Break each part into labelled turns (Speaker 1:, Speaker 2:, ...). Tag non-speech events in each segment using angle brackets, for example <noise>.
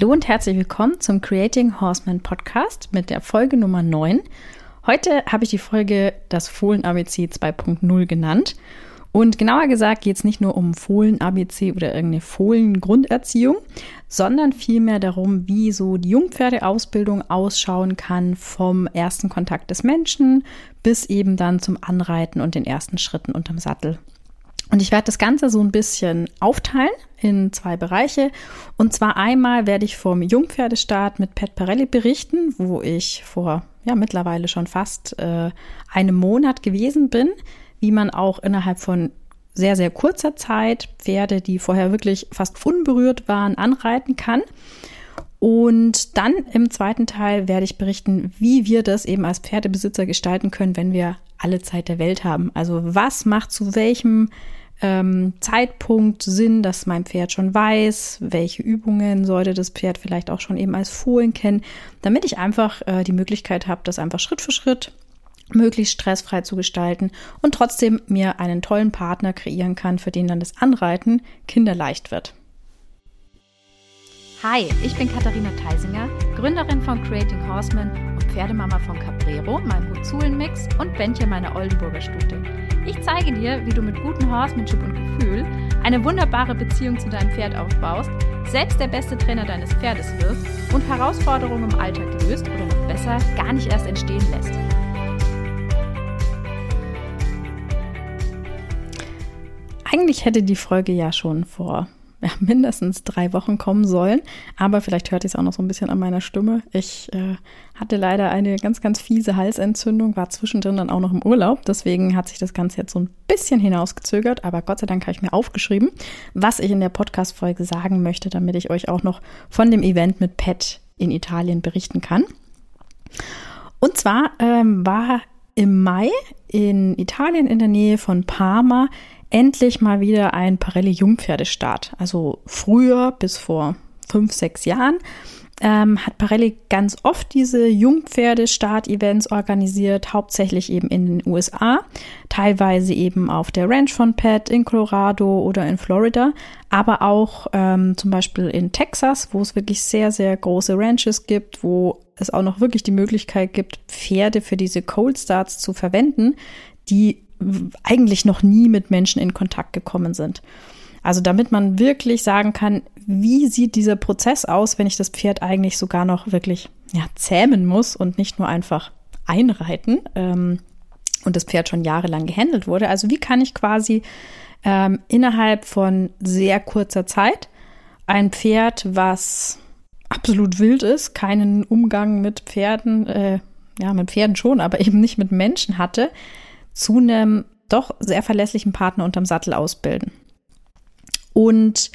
Speaker 1: Hallo und herzlich willkommen zum Creating Horseman Podcast mit der Folge Nummer 9. Heute habe ich die Folge das Fohlen-ABC 2.0 genannt. Und genauer gesagt geht es nicht nur um Fohlen-ABC oder irgendeine Fohlen-Grunderziehung, sondern vielmehr darum, wie so die Jungpferdeausbildung ausschauen kann vom ersten Kontakt des Menschen bis eben dann zum Anreiten und den ersten Schritten unterm Sattel. Und ich werde das Ganze so ein bisschen aufteilen in zwei Bereiche. Und zwar einmal werde ich vom Jungpferdestart mit Pat Parelli berichten, wo ich vor ja mittlerweile schon fast äh, einem Monat gewesen bin, wie man auch innerhalb von sehr, sehr kurzer Zeit Pferde, die vorher wirklich fast unberührt waren, anreiten kann. Und dann im zweiten Teil werde ich berichten, wie wir das eben als Pferdebesitzer gestalten können, wenn wir alle Zeit der Welt haben. Also was macht zu welchem ähm, Zeitpunkt Sinn, dass mein Pferd schon weiß, welche Übungen sollte das Pferd vielleicht auch schon eben als Fohlen kennen, damit ich einfach äh, die Möglichkeit habe, das einfach Schritt für Schritt möglichst stressfrei zu gestalten und trotzdem mir einen tollen Partner kreieren kann, für den dann das Anreiten kinderleicht wird.
Speaker 2: Hi, ich bin Katharina Theisinger, Gründerin von Creating Horsemen und Pferdemama von Caprero, meinem Huzulen-Mix und Bändchen meiner Oldenburger Stute. Ich zeige dir, wie du mit gutem Horsemanship und Gefühl eine wunderbare Beziehung zu deinem Pferd aufbaust, selbst der beste Trainer deines Pferdes wirst und Herausforderungen im Alltag löst oder noch besser gar nicht erst entstehen lässt.
Speaker 1: Eigentlich hätte die Folge ja schon vor ja, mindestens drei Wochen kommen sollen. Aber vielleicht hört ihr es auch noch so ein bisschen an meiner Stimme. Ich äh, hatte leider eine ganz, ganz fiese Halsentzündung, war zwischendrin dann auch noch im Urlaub. Deswegen hat sich das Ganze jetzt so ein bisschen hinausgezögert. Aber Gott sei Dank habe ich mir aufgeschrieben, was ich in der Podcast-Folge sagen möchte, damit ich euch auch noch von dem Event mit Pet in Italien berichten kann. Und zwar ähm, war im Mai in Italien in der Nähe von Parma endlich mal wieder ein Parelli Jungpferdestart. Also früher bis vor fünf, sechs Jahren ähm, hat Parelli ganz oft diese Jungpferdestart-Events organisiert, hauptsächlich eben in den USA, teilweise eben auf der Ranch von Pat in Colorado oder in Florida, aber auch ähm, zum Beispiel in Texas, wo es wirklich sehr, sehr große Ranches gibt, wo es auch noch wirklich die Möglichkeit gibt, Pferde für diese Cold Starts zu verwenden, die eigentlich noch nie mit Menschen in Kontakt gekommen sind. Also damit man wirklich sagen kann, wie sieht dieser Prozess aus, wenn ich das Pferd eigentlich sogar noch wirklich ja, zähmen muss und nicht nur einfach einreiten ähm, und das Pferd schon jahrelang gehandelt wurde. Also wie kann ich quasi ähm, innerhalb von sehr kurzer Zeit ein Pferd, was absolut wild ist, keinen Umgang mit Pferden, äh, ja, mit Pferden schon, aber eben nicht mit Menschen hatte, zu einem doch sehr verlässlichen Partner unterm Sattel ausbilden. Und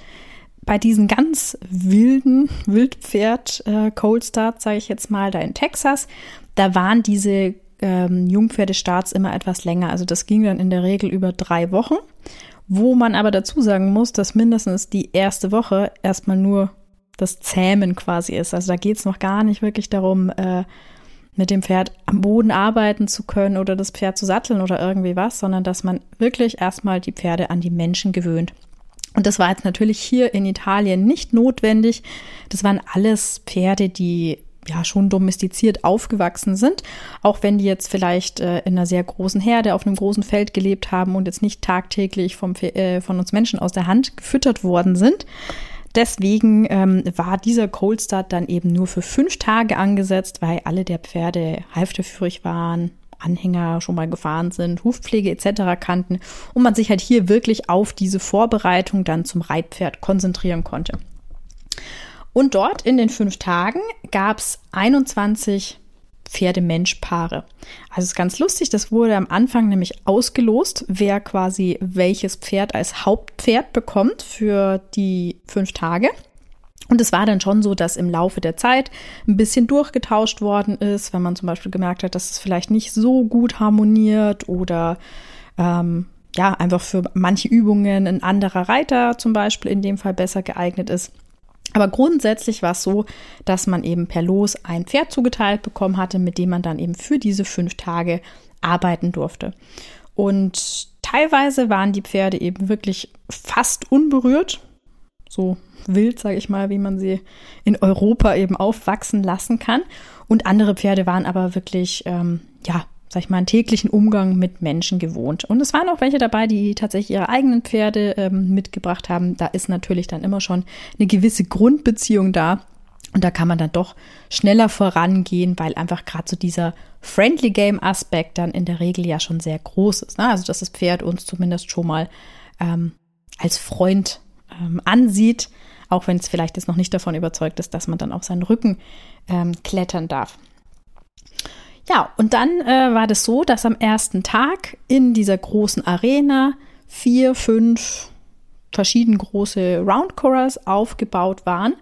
Speaker 1: bei diesen ganz wilden <laughs> Wildpferd äh, sage ich jetzt mal, da in Texas, da waren diese ähm, Jungpferdestarts immer etwas länger. Also das ging dann in der Regel über drei Wochen, wo man aber dazu sagen muss, dass mindestens die erste Woche erstmal nur das Zähmen quasi ist. Also da geht es noch gar nicht wirklich darum, äh, mit dem Pferd am Boden arbeiten zu können oder das Pferd zu satteln oder irgendwie was, sondern dass man wirklich erstmal die Pferde an die Menschen gewöhnt. Und das war jetzt natürlich hier in Italien nicht notwendig. Das waren alles Pferde, die ja schon domestiziert aufgewachsen sind, auch wenn die jetzt vielleicht äh, in einer sehr großen Herde auf einem großen Feld gelebt haben und jetzt nicht tagtäglich vom, äh, von uns Menschen aus der Hand gefüttert worden sind. Deswegen ähm, war dieser Cold Start dann eben nur für fünf Tage angesetzt, weil alle der Pferde halfterführig waren, Anhänger schon mal gefahren sind, Hufpflege etc. kannten und man sich halt hier wirklich auf diese Vorbereitung dann zum Reitpferd konzentrieren konnte. Und dort in den fünf Tagen gab es 21 Pferde-Mensch-Paare. Also ist ganz lustig, das wurde am Anfang nämlich ausgelost, wer quasi welches Pferd als Hauptpferd bekommt für die fünf Tage. Und es war dann schon so, dass im Laufe der Zeit ein bisschen durchgetauscht worden ist, wenn man zum Beispiel gemerkt hat, dass es vielleicht nicht so gut harmoniert oder ähm, ja, einfach für manche Übungen ein anderer Reiter zum Beispiel in dem Fall besser geeignet ist. Aber grundsätzlich war es so, dass man eben per Los ein Pferd zugeteilt bekommen hatte, mit dem man dann eben für diese fünf Tage arbeiten durfte. Und teilweise waren die Pferde eben wirklich fast unberührt, so wild, sage ich mal, wie man sie in Europa eben aufwachsen lassen kann. Und andere Pferde waren aber wirklich, ähm, ja, sag ich mal, einen täglichen Umgang mit Menschen gewohnt. Und es waren auch welche dabei, die tatsächlich ihre eigenen Pferde ähm, mitgebracht haben. Da ist natürlich dann immer schon eine gewisse Grundbeziehung da. Und da kann man dann doch schneller vorangehen, weil einfach gerade so dieser Friendly Game Aspekt dann in der Regel ja schon sehr groß ist. Ne? Also dass das Pferd uns zumindest schon mal ähm, als Freund ähm, ansieht, auch wenn es vielleicht jetzt noch nicht davon überzeugt ist, dass man dann auf seinen Rücken ähm, klettern darf. Ja, und dann äh, war das so, dass am ersten Tag in dieser großen Arena vier, fünf verschieden große Round Corals aufgebaut waren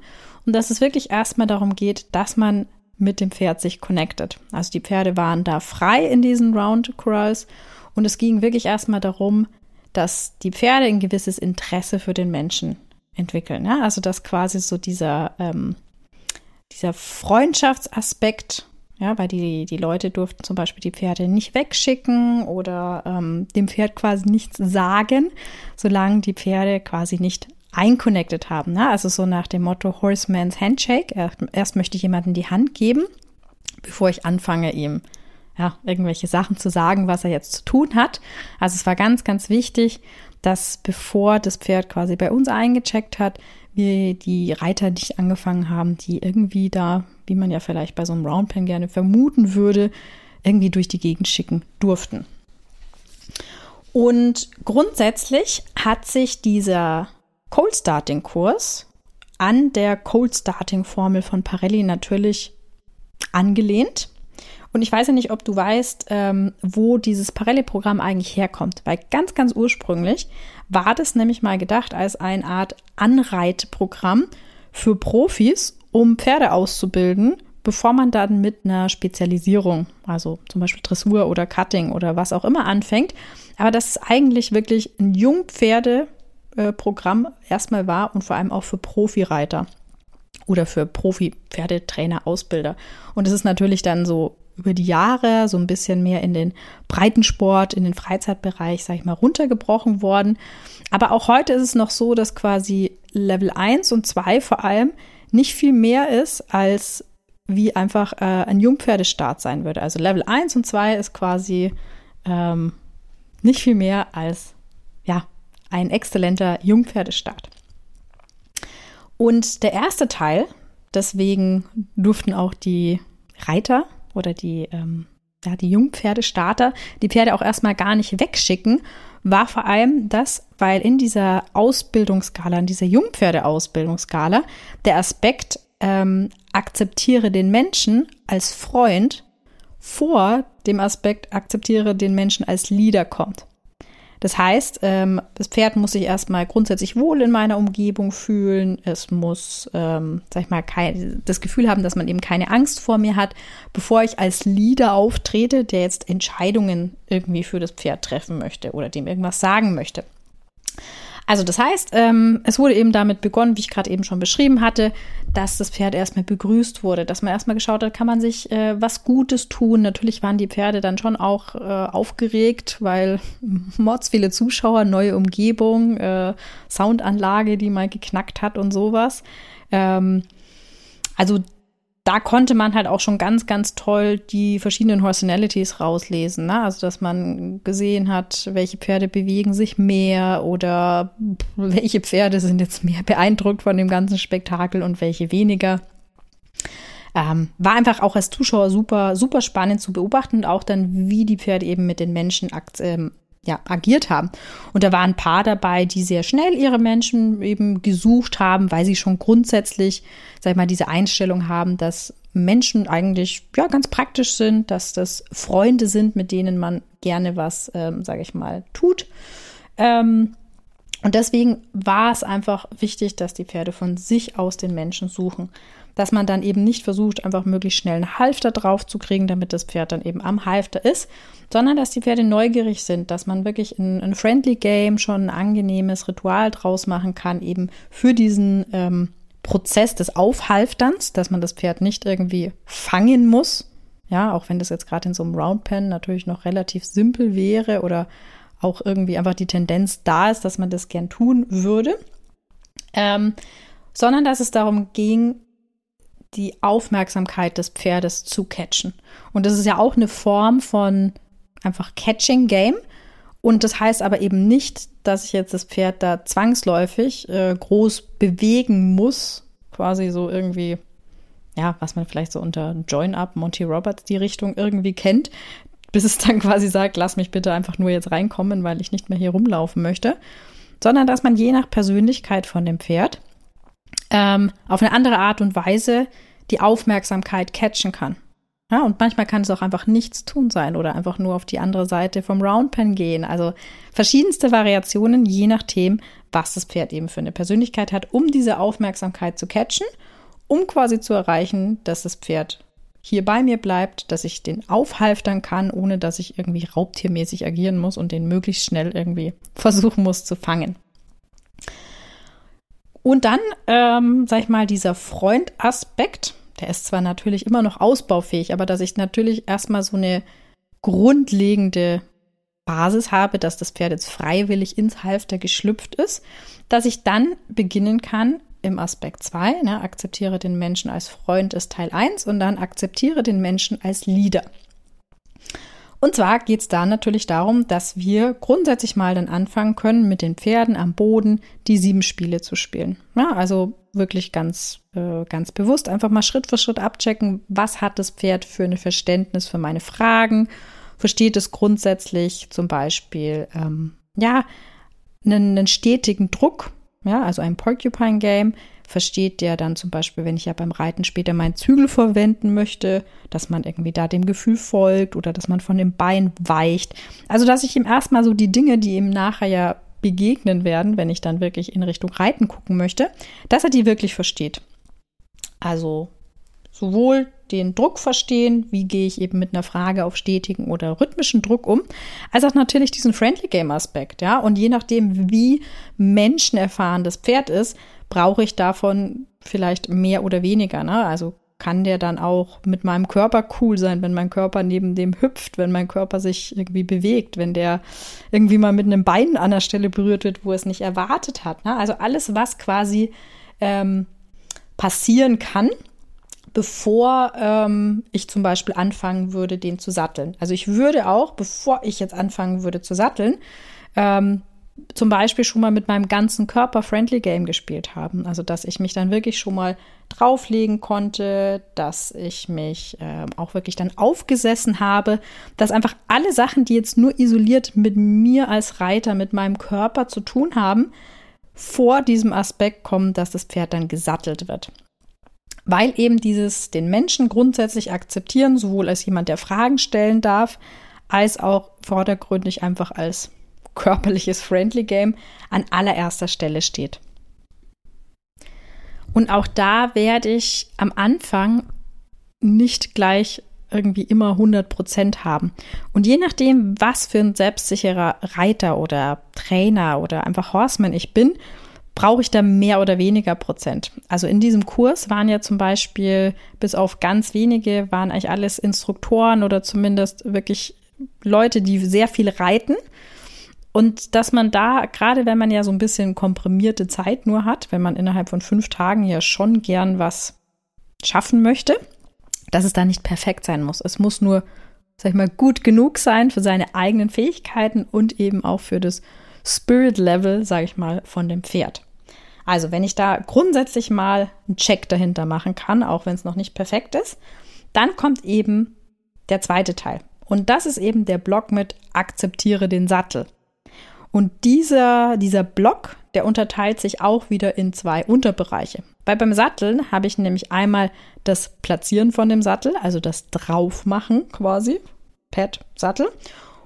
Speaker 1: und dass es wirklich erstmal darum geht, dass man mit dem Pferd sich connected. Also die Pferde waren da frei in diesen Round Corals und es ging wirklich erstmal darum, dass die Pferde ein gewisses Interesse für den Menschen entwickeln. Ja? Also dass quasi so dieser, ähm, dieser Freundschaftsaspekt ja, weil die, die Leute durften zum Beispiel die Pferde nicht wegschicken oder ähm, dem Pferd quasi nichts sagen, solange die Pferde quasi nicht einconnected haben. Ne? Also so nach dem Motto Horseman's Handshake. Erst möchte ich jemandem die Hand geben, bevor ich anfange, ihm ja, irgendwelche Sachen zu sagen, was er jetzt zu tun hat. Also es war ganz, ganz wichtig, dass bevor das Pferd quasi bei uns eingecheckt hat, wir die Reiter nicht angefangen haben, die irgendwie da, wie man ja vielleicht bei so einem Roundpen gerne vermuten würde, irgendwie durch die Gegend schicken durften. Und grundsätzlich hat sich dieser Cold Starting Kurs an der Cold Starting Formel von Parelli natürlich angelehnt. Und ich weiß ja nicht, ob du weißt, ähm, wo dieses Parelli-Programm eigentlich herkommt, weil ganz, ganz ursprünglich war das nämlich mal gedacht als eine Art Anreitprogramm für Profis, um Pferde auszubilden, bevor man dann mit einer Spezialisierung, also zum Beispiel Dressur oder Cutting oder was auch immer anfängt. Aber das ist eigentlich wirklich ein Jungpferdeprogramm erstmal war und vor allem auch für Profireiter oder für Profi-Pferdetrainer, Ausbilder. Und es ist natürlich dann so über die Jahre so ein bisschen mehr in den Breitensport, in den Freizeitbereich, sag ich mal, runtergebrochen worden. Aber auch heute ist es noch so, dass quasi Level 1 und 2 vor allem nicht viel mehr ist, als wie einfach äh, ein Jungpferdestart sein würde. Also Level 1 und 2 ist quasi ähm, nicht viel mehr als ja, ein exzellenter Jungpferdestart. Und der erste Teil, deswegen durften auch die Reiter oder die, ähm, ja, die Jungpferdestarter die Pferde auch erstmal gar nicht wegschicken, war vor allem das, weil in dieser Ausbildungsskala, in dieser Jungpferdeausbildungsskala, der Aspekt ähm, akzeptiere den Menschen als Freund vor dem Aspekt akzeptiere den Menschen als Leader kommt. Das heißt, ähm, das Pferd muss sich erstmal grundsätzlich wohl in meiner Umgebung fühlen. Es muss, ähm, sag ich mal, kein, das Gefühl haben, dass man eben keine Angst vor mir hat, bevor ich als Leader auftrete, der jetzt Entscheidungen irgendwie für das Pferd treffen möchte oder dem irgendwas sagen möchte. Also das heißt, ähm, es wurde eben damit begonnen, wie ich gerade eben schon beschrieben hatte, dass das Pferd erstmal begrüßt wurde, dass man erstmal geschaut hat, kann man sich äh, was Gutes tun. Natürlich waren die Pferde dann schon auch äh, aufgeregt, weil <laughs> Mods viele Zuschauer, neue Umgebung, äh, Soundanlage, die mal geknackt hat und sowas. Ähm, also da konnte man halt auch schon ganz, ganz toll die verschiedenen Personalities rauslesen. Ne? Also, dass man gesehen hat, welche Pferde bewegen sich mehr oder <laughs> welche Pferde sind jetzt mehr beeindruckt von dem ganzen Spektakel und welche weniger. Ähm, war einfach auch als Zuschauer super, super spannend zu beobachten und auch dann, wie die Pferde eben mit den Menschen ähm, ja, agiert haben. Und da waren ein paar dabei, die sehr schnell ihre Menschen eben gesucht haben, weil sie schon grundsätzlich, sag ich mal, diese Einstellung haben, dass Menschen eigentlich ja ganz praktisch sind, dass das Freunde sind, mit denen man gerne was, ähm, sage ich mal, tut. Ähm, und deswegen war es einfach wichtig, dass die Pferde von sich aus den Menschen suchen dass man dann eben nicht versucht, einfach möglichst schnell einen Halfter drauf zu kriegen, damit das Pferd dann eben am Halfter ist, sondern dass die Pferde neugierig sind, dass man wirklich ein, ein Friendly Game schon ein angenehmes Ritual draus machen kann, eben für diesen ähm, Prozess des Aufhalfterns, dass man das Pferd nicht irgendwie fangen muss. Ja, auch wenn das jetzt gerade in so einem Roundpen natürlich noch relativ simpel wäre oder auch irgendwie einfach die Tendenz da ist, dass man das gern tun würde. ähm, sondern dass es darum ging, die Aufmerksamkeit des Pferdes zu catchen. Und das ist ja auch eine Form von einfach Catching Game. Und das heißt aber eben nicht, dass ich jetzt das Pferd da zwangsläufig äh, groß bewegen muss, quasi so irgendwie, ja, was man vielleicht so unter Join-Up, Monty Roberts die Richtung irgendwie kennt, bis es dann quasi sagt, lass mich bitte einfach nur jetzt reinkommen, weil ich nicht mehr hier rumlaufen möchte, sondern dass man je nach Persönlichkeit von dem Pferd ähm, auf eine andere Art und Weise die Aufmerksamkeit catchen kann. Ja, und manchmal kann es auch einfach nichts tun sein oder einfach nur auf die andere Seite vom Roundpen gehen. Also verschiedenste Variationen, je nachdem, was das Pferd eben für eine Persönlichkeit hat, um diese Aufmerksamkeit zu catchen, um quasi zu erreichen, dass das Pferd hier bei mir bleibt, dass ich den aufhalftern kann, ohne dass ich irgendwie raubtiermäßig agieren muss und den möglichst schnell irgendwie versuchen muss zu fangen. Und dann, ähm, sag ich mal, dieser Freund-Aspekt, der ist zwar natürlich immer noch ausbaufähig, aber dass ich natürlich erstmal so eine grundlegende Basis habe, dass das Pferd jetzt freiwillig ins Halfter geschlüpft ist, dass ich dann beginnen kann im Aspekt 2, ne, akzeptiere den Menschen als Freund ist Teil 1 und dann akzeptiere den Menschen als Leader. Und zwar geht es da natürlich darum, dass wir grundsätzlich mal dann anfangen können, mit den Pferden am Boden die sieben Spiele zu spielen. Ja, also wirklich ganz, äh, ganz bewusst einfach mal Schritt für Schritt abchecken, was hat das Pferd für ein Verständnis für meine Fragen? Versteht es grundsätzlich zum Beispiel, ähm, ja, einen, einen stetigen Druck, ja, also ein Porcupine Game, versteht der dann zum Beispiel, wenn ich ja beim Reiten später meinen Zügel verwenden möchte, dass man irgendwie da dem Gefühl folgt oder dass man von dem Bein weicht. Also, dass ich ihm erstmal so die Dinge, die ihm nachher ja begegnen werden, wenn ich dann wirklich in Richtung Reiten gucken möchte, dass er die wirklich versteht. Also sowohl den Druck verstehen, wie gehe ich eben mit einer Frage auf stetigen oder rhythmischen Druck um, als auch natürlich diesen Friendly Game Aspekt, ja. Und je nachdem, wie menschenerfahren das Pferd ist, brauche ich davon vielleicht mehr oder weniger. Ne? Also kann der dann auch mit meinem Körper cool sein, wenn mein Körper neben dem hüpft, wenn mein Körper sich irgendwie bewegt, wenn der irgendwie mal mit einem Bein an der Stelle berührt wird, wo es nicht erwartet hat. Ne? Also alles, was quasi ähm, passieren kann, bevor ähm, ich zum Beispiel anfangen würde, den zu satteln. Also ich würde auch, bevor ich jetzt anfangen würde zu satteln, ähm, zum Beispiel schon mal mit meinem ganzen Körper Friendly Game gespielt haben. Also, dass ich mich dann wirklich schon mal drauflegen konnte, dass ich mich äh, auch wirklich dann aufgesessen habe, dass einfach alle Sachen, die jetzt nur isoliert mit mir als Reiter, mit meinem Körper zu tun haben, vor diesem Aspekt kommen, dass das Pferd dann gesattelt wird. Weil eben dieses den Menschen grundsätzlich akzeptieren, sowohl als jemand, der Fragen stellen darf, als auch vordergründig einfach als körperliches Friendly Game an allererster Stelle steht. Und auch da werde ich am Anfang nicht gleich irgendwie immer 100 Prozent haben. Und je nachdem, was für ein selbstsicherer Reiter oder Trainer oder einfach Horseman ich bin, brauche ich da mehr oder weniger Prozent. Also in diesem Kurs waren ja zum Beispiel bis auf ganz wenige, waren eigentlich alles Instruktoren oder zumindest wirklich Leute, die sehr viel reiten und dass man da, gerade wenn man ja so ein bisschen komprimierte Zeit nur hat, wenn man innerhalb von fünf Tagen ja schon gern was schaffen möchte, dass es da nicht perfekt sein muss. Es muss nur, sag ich mal, gut genug sein für seine eigenen Fähigkeiten und eben auch für das Spirit Level, sag ich mal, von dem Pferd. Also, wenn ich da grundsätzlich mal einen Check dahinter machen kann, auch wenn es noch nicht perfekt ist, dann kommt eben der zweite Teil. Und das ist eben der Block mit akzeptiere den Sattel. Und dieser, dieser Block, der unterteilt sich auch wieder in zwei Unterbereiche. Weil beim Satteln habe ich nämlich einmal das Platzieren von dem Sattel, also das Draufmachen quasi, Pad, Sattel.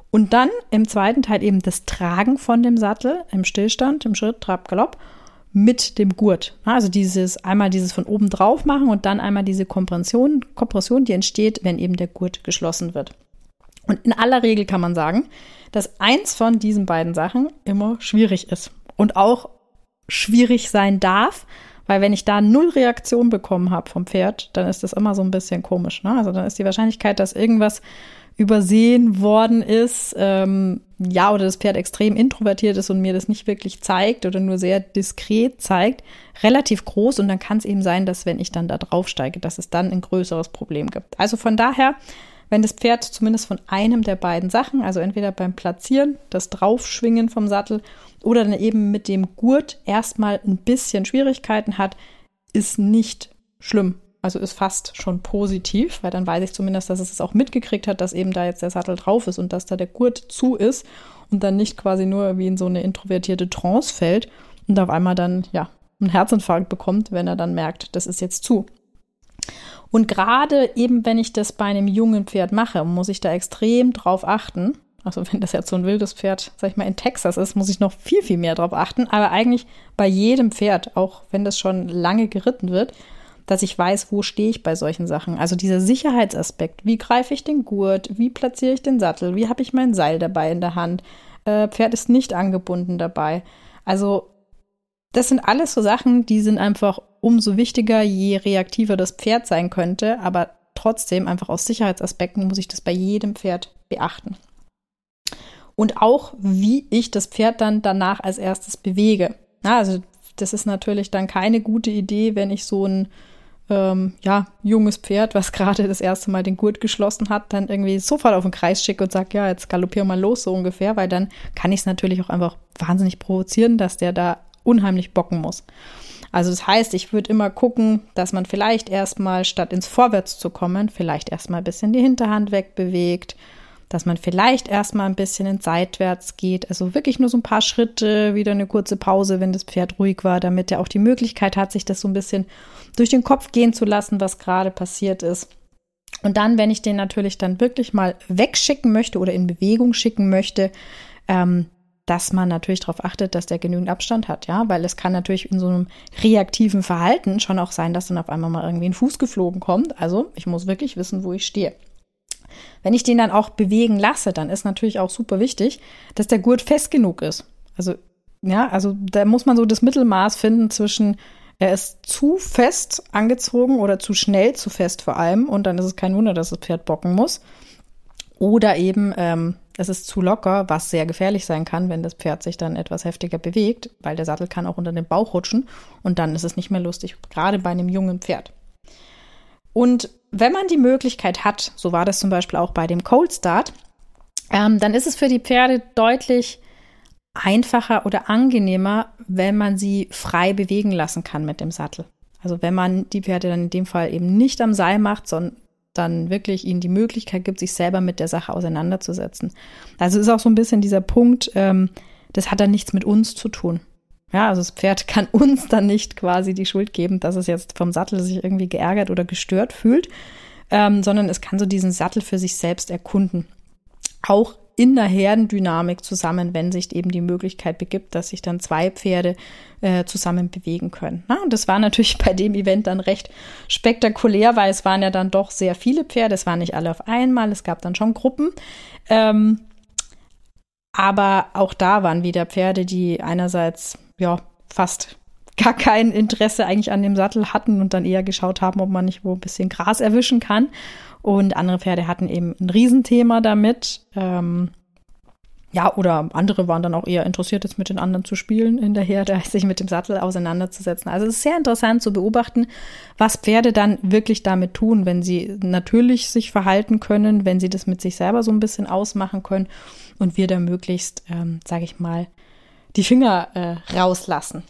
Speaker 1: Und dann im zweiten Teil eben das Tragen von dem Sattel im Stillstand, im Schritt, Trab, Galopp mit dem Gurt. Also dieses einmal dieses von oben drauf machen und dann einmal diese Kompression, Kompression, die entsteht, wenn eben der Gurt geschlossen wird. Und in aller Regel kann man sagen, dass eins von diesen beiden Sachen immer schwierig ist und auch schwierig sein darf, Weil wenn ich da null Reaktion bekommen habe vom Pferd, dann ist das immer so ein bisschen komisch. Ne? Also dann ist die Wahrscheinlichkeit, dass irgendwas übersehen worden ist, ähm, ja, oder das Pferd extrem introvertiert ist und mir das nicht wirklich zeigt oder nur sehr diskret zeigt, relativ groß. Und dann kann es eben sein, dass wenn ich dann da draufsteige, dass es dann ein größeres Problem gibt. Also von daher, wenn das Pferd zumindest von einem der beiden Sachen, also entweder beim Platzieren, das Draufschwingen vom Sattel oder dann eben mit dem Gurt erstmal ein bisschen Schwierigkeiten hat, ist nicht schlimm. Also ist fast schon positiv, weil dann weiß ich zumindest, dass es es auch mitgekriegt hat, dass eben da jetzt der Sattel drauf ist und dass da der Gurt zu ist und dann nicht quasi nur wie in so eine introvertierte Trance fällt und auf einmal dann, ja, einen Herzinfarkt bekommt, wenn er dann merkt, das ist jetzt zu. Und gerade eben, wenn ich das bei einem jungen Pferd mache, muss ich da extrem drauf achten. Also wenn das jetzt so ein wildes Pferd, sag ich mal, in Texas ist, muss ich noch viel, viel mehr drauf achten. Aber eigentlich bei jedem Pferd, auch wenn das schon lange geritten wird, dass ich weiß, wo stehe ich bei solchen Sachen. Also dieser Sicherheitsaspekt, wie greife ich den Gurt, wie platziere ich den Sattel, wie habe ich mein Seil dabei in der Hand, äh, Pferd ist nicht angebunden dabei. Also das sind alles so Sachen, die sind einfach umso wichtiger, je reaktiver das Pferd sein könnte, aber trotzdem einfach aus Sicherheitsaspekten muss ich das bei jedem Pferd beachten. Und auch, wie ich das Pferd dann danach als erstes bewege. Also das ist natürlich dann keine gute Idee, wenn ich so ein ähm, ja, junges Pferd, was gerade das erste Mal den Gurt geschlossen hat, dann irgendwie sofort auf den Kreis schicke und sage, ja, jetzt galoppier mal los, so ungefähr, weil dann kann ich es natürlich auch einfach wahnsinnig provozieren, dass der da unheimlich bocken muss. Also das heißt, ich würde immer gucken, dass man vielleicht erstmal, statt ins Vorwärts zu kommen, vielleicht erstmal ein bisschen die Hinterhand wegbewegt, dass man vielleicht erstmal ein bisschen ins Seitwärts geht, also wirklich nur so ein paar Schritte, wieder eine kurze Pause, wenn das Pferd ruhig war, damit er auch die Möglichkeit hat, sich das so ein bisschen durch den Kopf gehen zu lassen, was gerade passiert ist. Und dann, wenn ich den natürlich dann wirklich mal wegschicken möchte oder in Bewegung schicken möchte, ähm, dass man natürlich darauf achtet, dass der genügend Abstand hat, ja, weil es kann natürlich in so einem reaktiven Verhalten schon auch sein, dass dann auf einmal mal irgendwie ein Fuß geflogen kommt. Also ich muss wirklich wissen, wo ich stehe. Wenn ich den dann auch bewegen lasse, dann ist natürlich auch super wichtig, dass der Gurt fest genug ist. Also ja, also da muss man so das Mittelmaß finden zwischen er ist zu fest angezogen oder zu schnell zu fest vor allem und dann ist es kein Wunder, dass das Pferd bocken muss. Oder eben ähm, es ist zu locker, was sehr gefährlich sein kann, wenn das Pferd sich dann etwas heftiger bewegt, weil der Sattel kann auch unter den Bauch rutschen und dann ist es nicht mehr lustig, gerade bei einem jungen Pferd. Und wenn man die Möglichkeit hat, so war das zum Beispiel auch bei dem Cold Start, ähm, dann ist es für die Pferde deutlich einfacher oder angenehmer, wenn man sie frei bewegen lassen kann mit dem Sattel. Also wenn man die Pferde dann in dem Fall eben nicht am Seil macht, sondern dann wirklich ihnen die Möglichkeit gibt, sich selber mit der Sache auseinanderzusetzen. Also ist auch so ein bisschen dieser Punkt, ähm, das hat dann nichts mit uns zu tun. Ja, also das Pferd kann <laughs> uns dann nicht quasi die Schuld geben, dass es jetzt vom Sattel sich irgendwie geärgert oder gestört fühlt, ähm, sondern es kann so diesen Sattel für sich selbst erkunden. Auch in der Herdendynamik zusammen, wenn sich eben die Möglichkeit begibt, dass sich dann zwei Pferde äh, zusammen bewegen können. Na, und das war natürlich <laughs> bei dem Event dann recht spektakulär, weil es waren ja dann doch sehr viele Pferde. Es waren nicht alle auf einmal, es gab dann schon Gruppen. Ähm, aber auch da waren wieder Pferde, die einerseits ja fast gar kein Interesse eigentlich an dem Sattel hatten und dann eher geschaut haben, ob man nicht wo ein bisschen Gras erwischen kann. Und andere Pferde hatten eben ein Riesenthema damit. Ähm, ja, oder andere waren dann auch eher interessiert, jetzt mit den anderen zu spielen in der Herde, <laughs> sich mit dem Sattel auseinanderzusetzen. Also es ist sehr interessant zu beobachten, was Pferde dann wirklich damit tun, wenn sie natürlich sich verhalten können, wenn sie das mit sich selber so ein bisschen ausmachen können und wir da möglichst, ähm, sage ich mal, die Finger äh, rauslassen.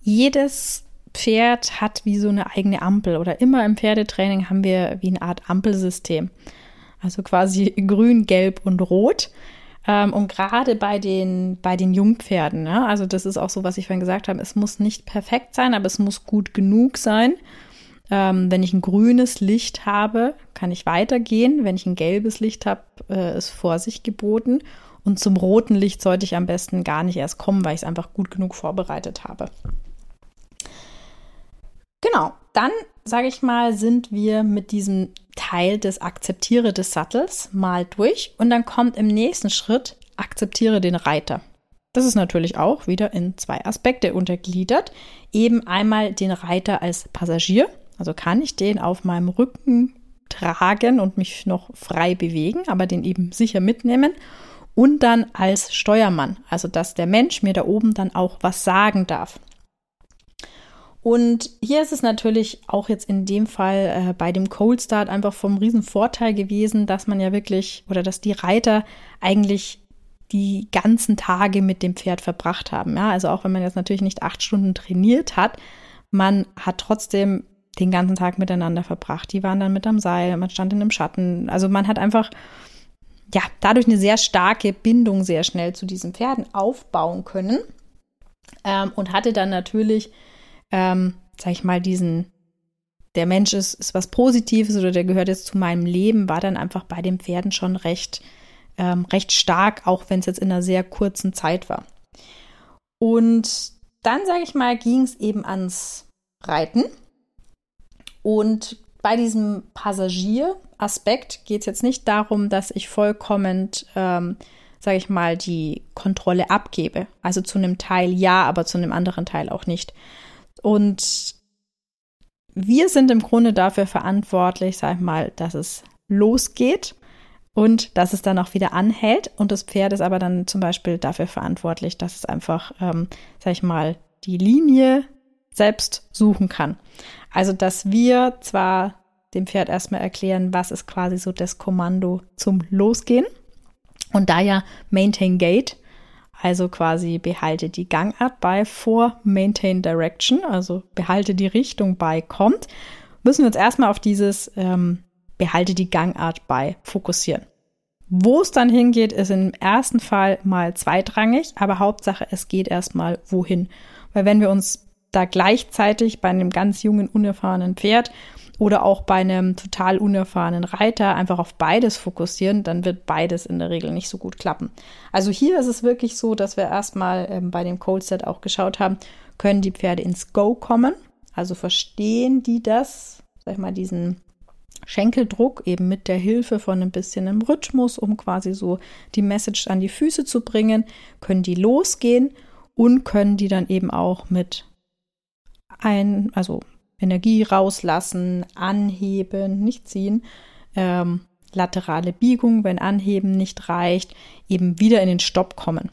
Speaker 1: Jedes Pferd hat wie so eine eigene Ampel oder immer im Pferdetraining haben wir wie eine Art Ampelsystem. Also quasi <laughs> grün, gelb und rot. Ähm, und gerade bei den, bei den Jungpferden, ja, also das ist auch so, was ich vorhin gesagt habe, es muss nicht perfekt sein, aber es muss gut genug sein. Ähm, wenn ich ein grünes Licht habe, kann ich weitergehen. Wenn ich ein gelbes Licht habe, äh, ist Vorsicht geboten. Und zum roten Licht sollte ich am besten gar nicht erst kommen, weil ich es einfach gut genug vorbereitet habe. Genau, dann sage ich mal, sind wir mit diesem Teil des Akzeptiere des Sattels mal durch und dann kommt im nächsten Schritt Akzeptiere den Reiter. das ist natürlich auch wieder in zwei Aspekte untergliedert. Eben einmal den Reiter als Passagier, also kann ich den auf meinem Rücken tragen und mich noch frei bewegen, aber den eben sicher mitnehmen. Und dann als Steuermann, also dass der Mensch mir da oben dann auch was sagen darf. Und hier ist es natürlich auch jetzt in dem Fall äh, bei dem Cold Start einfach vom riesen Vorteil gewesen, dass man ja wirklich oder dass die Reiter eigentlich die ganzen Tage mit dem Pferd verbracht haben. Ja, also auch wenn man jetzt natürlich nicht acht Stunden trainiert hat, man hat trotzdem den ganzen Tag miteinander verbracht. Die waren dann mit am Seil, man stand in einem Schatten. Also man hat einfach ja dadurch eine sehr starke Bindung sehr schnell zu diesen Pferden aufbauen können ähm, und hatte dann natürlich, ähm, sag ich mal, diesen der Mensch ist, ist was Positives oder der gehört jetzt zu meinem Leben, war dann einfach bei den Pferden schon recht ähm, recht stark, auch wenn es jetzt in einer sehr kurzen Zeit war. Und dann, sage ich mal, ging es eben ans Reiten. Und bei diesem Passagieraspekt geht es jetzt nicht darum, dass ich vollkommen, ähm, sage ich mal, die Kontrolle abgebe. Also zu einem Teil ja, aber zu einem anderen Teil auch nicht. Und wir sind im Grunde dafür verantwortlich, sag ich mal, dass es losgeht und dass es dann auch wieder anhält. Und das Pferd ist aber dann zum Beispiel dafür verantwortlich, dass es einfach, ähm, sag ich mal, die Linie selbst suchen kann. Also, dass wir zwar dem Pferd erstmal erklären, was ist quasi so das Kommando zum Losgehen. Und da ja Maintain Gate, also quasi behalte die Gangart bei vor Maintain Direction, also behalte die Richtung bei kommt, müssen wir uns erstmal auf dieses ähm, behalte die Gangart bei fokussieren. Wo es dann hingeht, ist im ersten Fall mal zweitrangig, aber Hauptsache, es geht erstmal wohin. Weil wenn wir uns da gleichzeitig bei einem ganz jungen, unerfahrenen Pferd oder auch bei einem total unerfahrenen Reiter einfach auf beides fokussieren, dann wird beides in der Regel nicht so gut klappen. Also hier ist es wirklich so, dass wir erstmal ähm, bei dem Cold Set auch geschaut haben, können die Pferde ins Go kommen? Also verstehen die das, sag ich mal, diesen Schenkeldruck eben mit der Hilfe von ein bisschen im Rhythmus, um quasi so die Message an die Füße zu bringen, können die losgehen und können die dann eben auch mit ein, also Energie rauslassen, anheben, nicht ziehen, ähm, laterale Biegung, wenn Anheben nicht reicht, eben wieder in den Stopp kommen.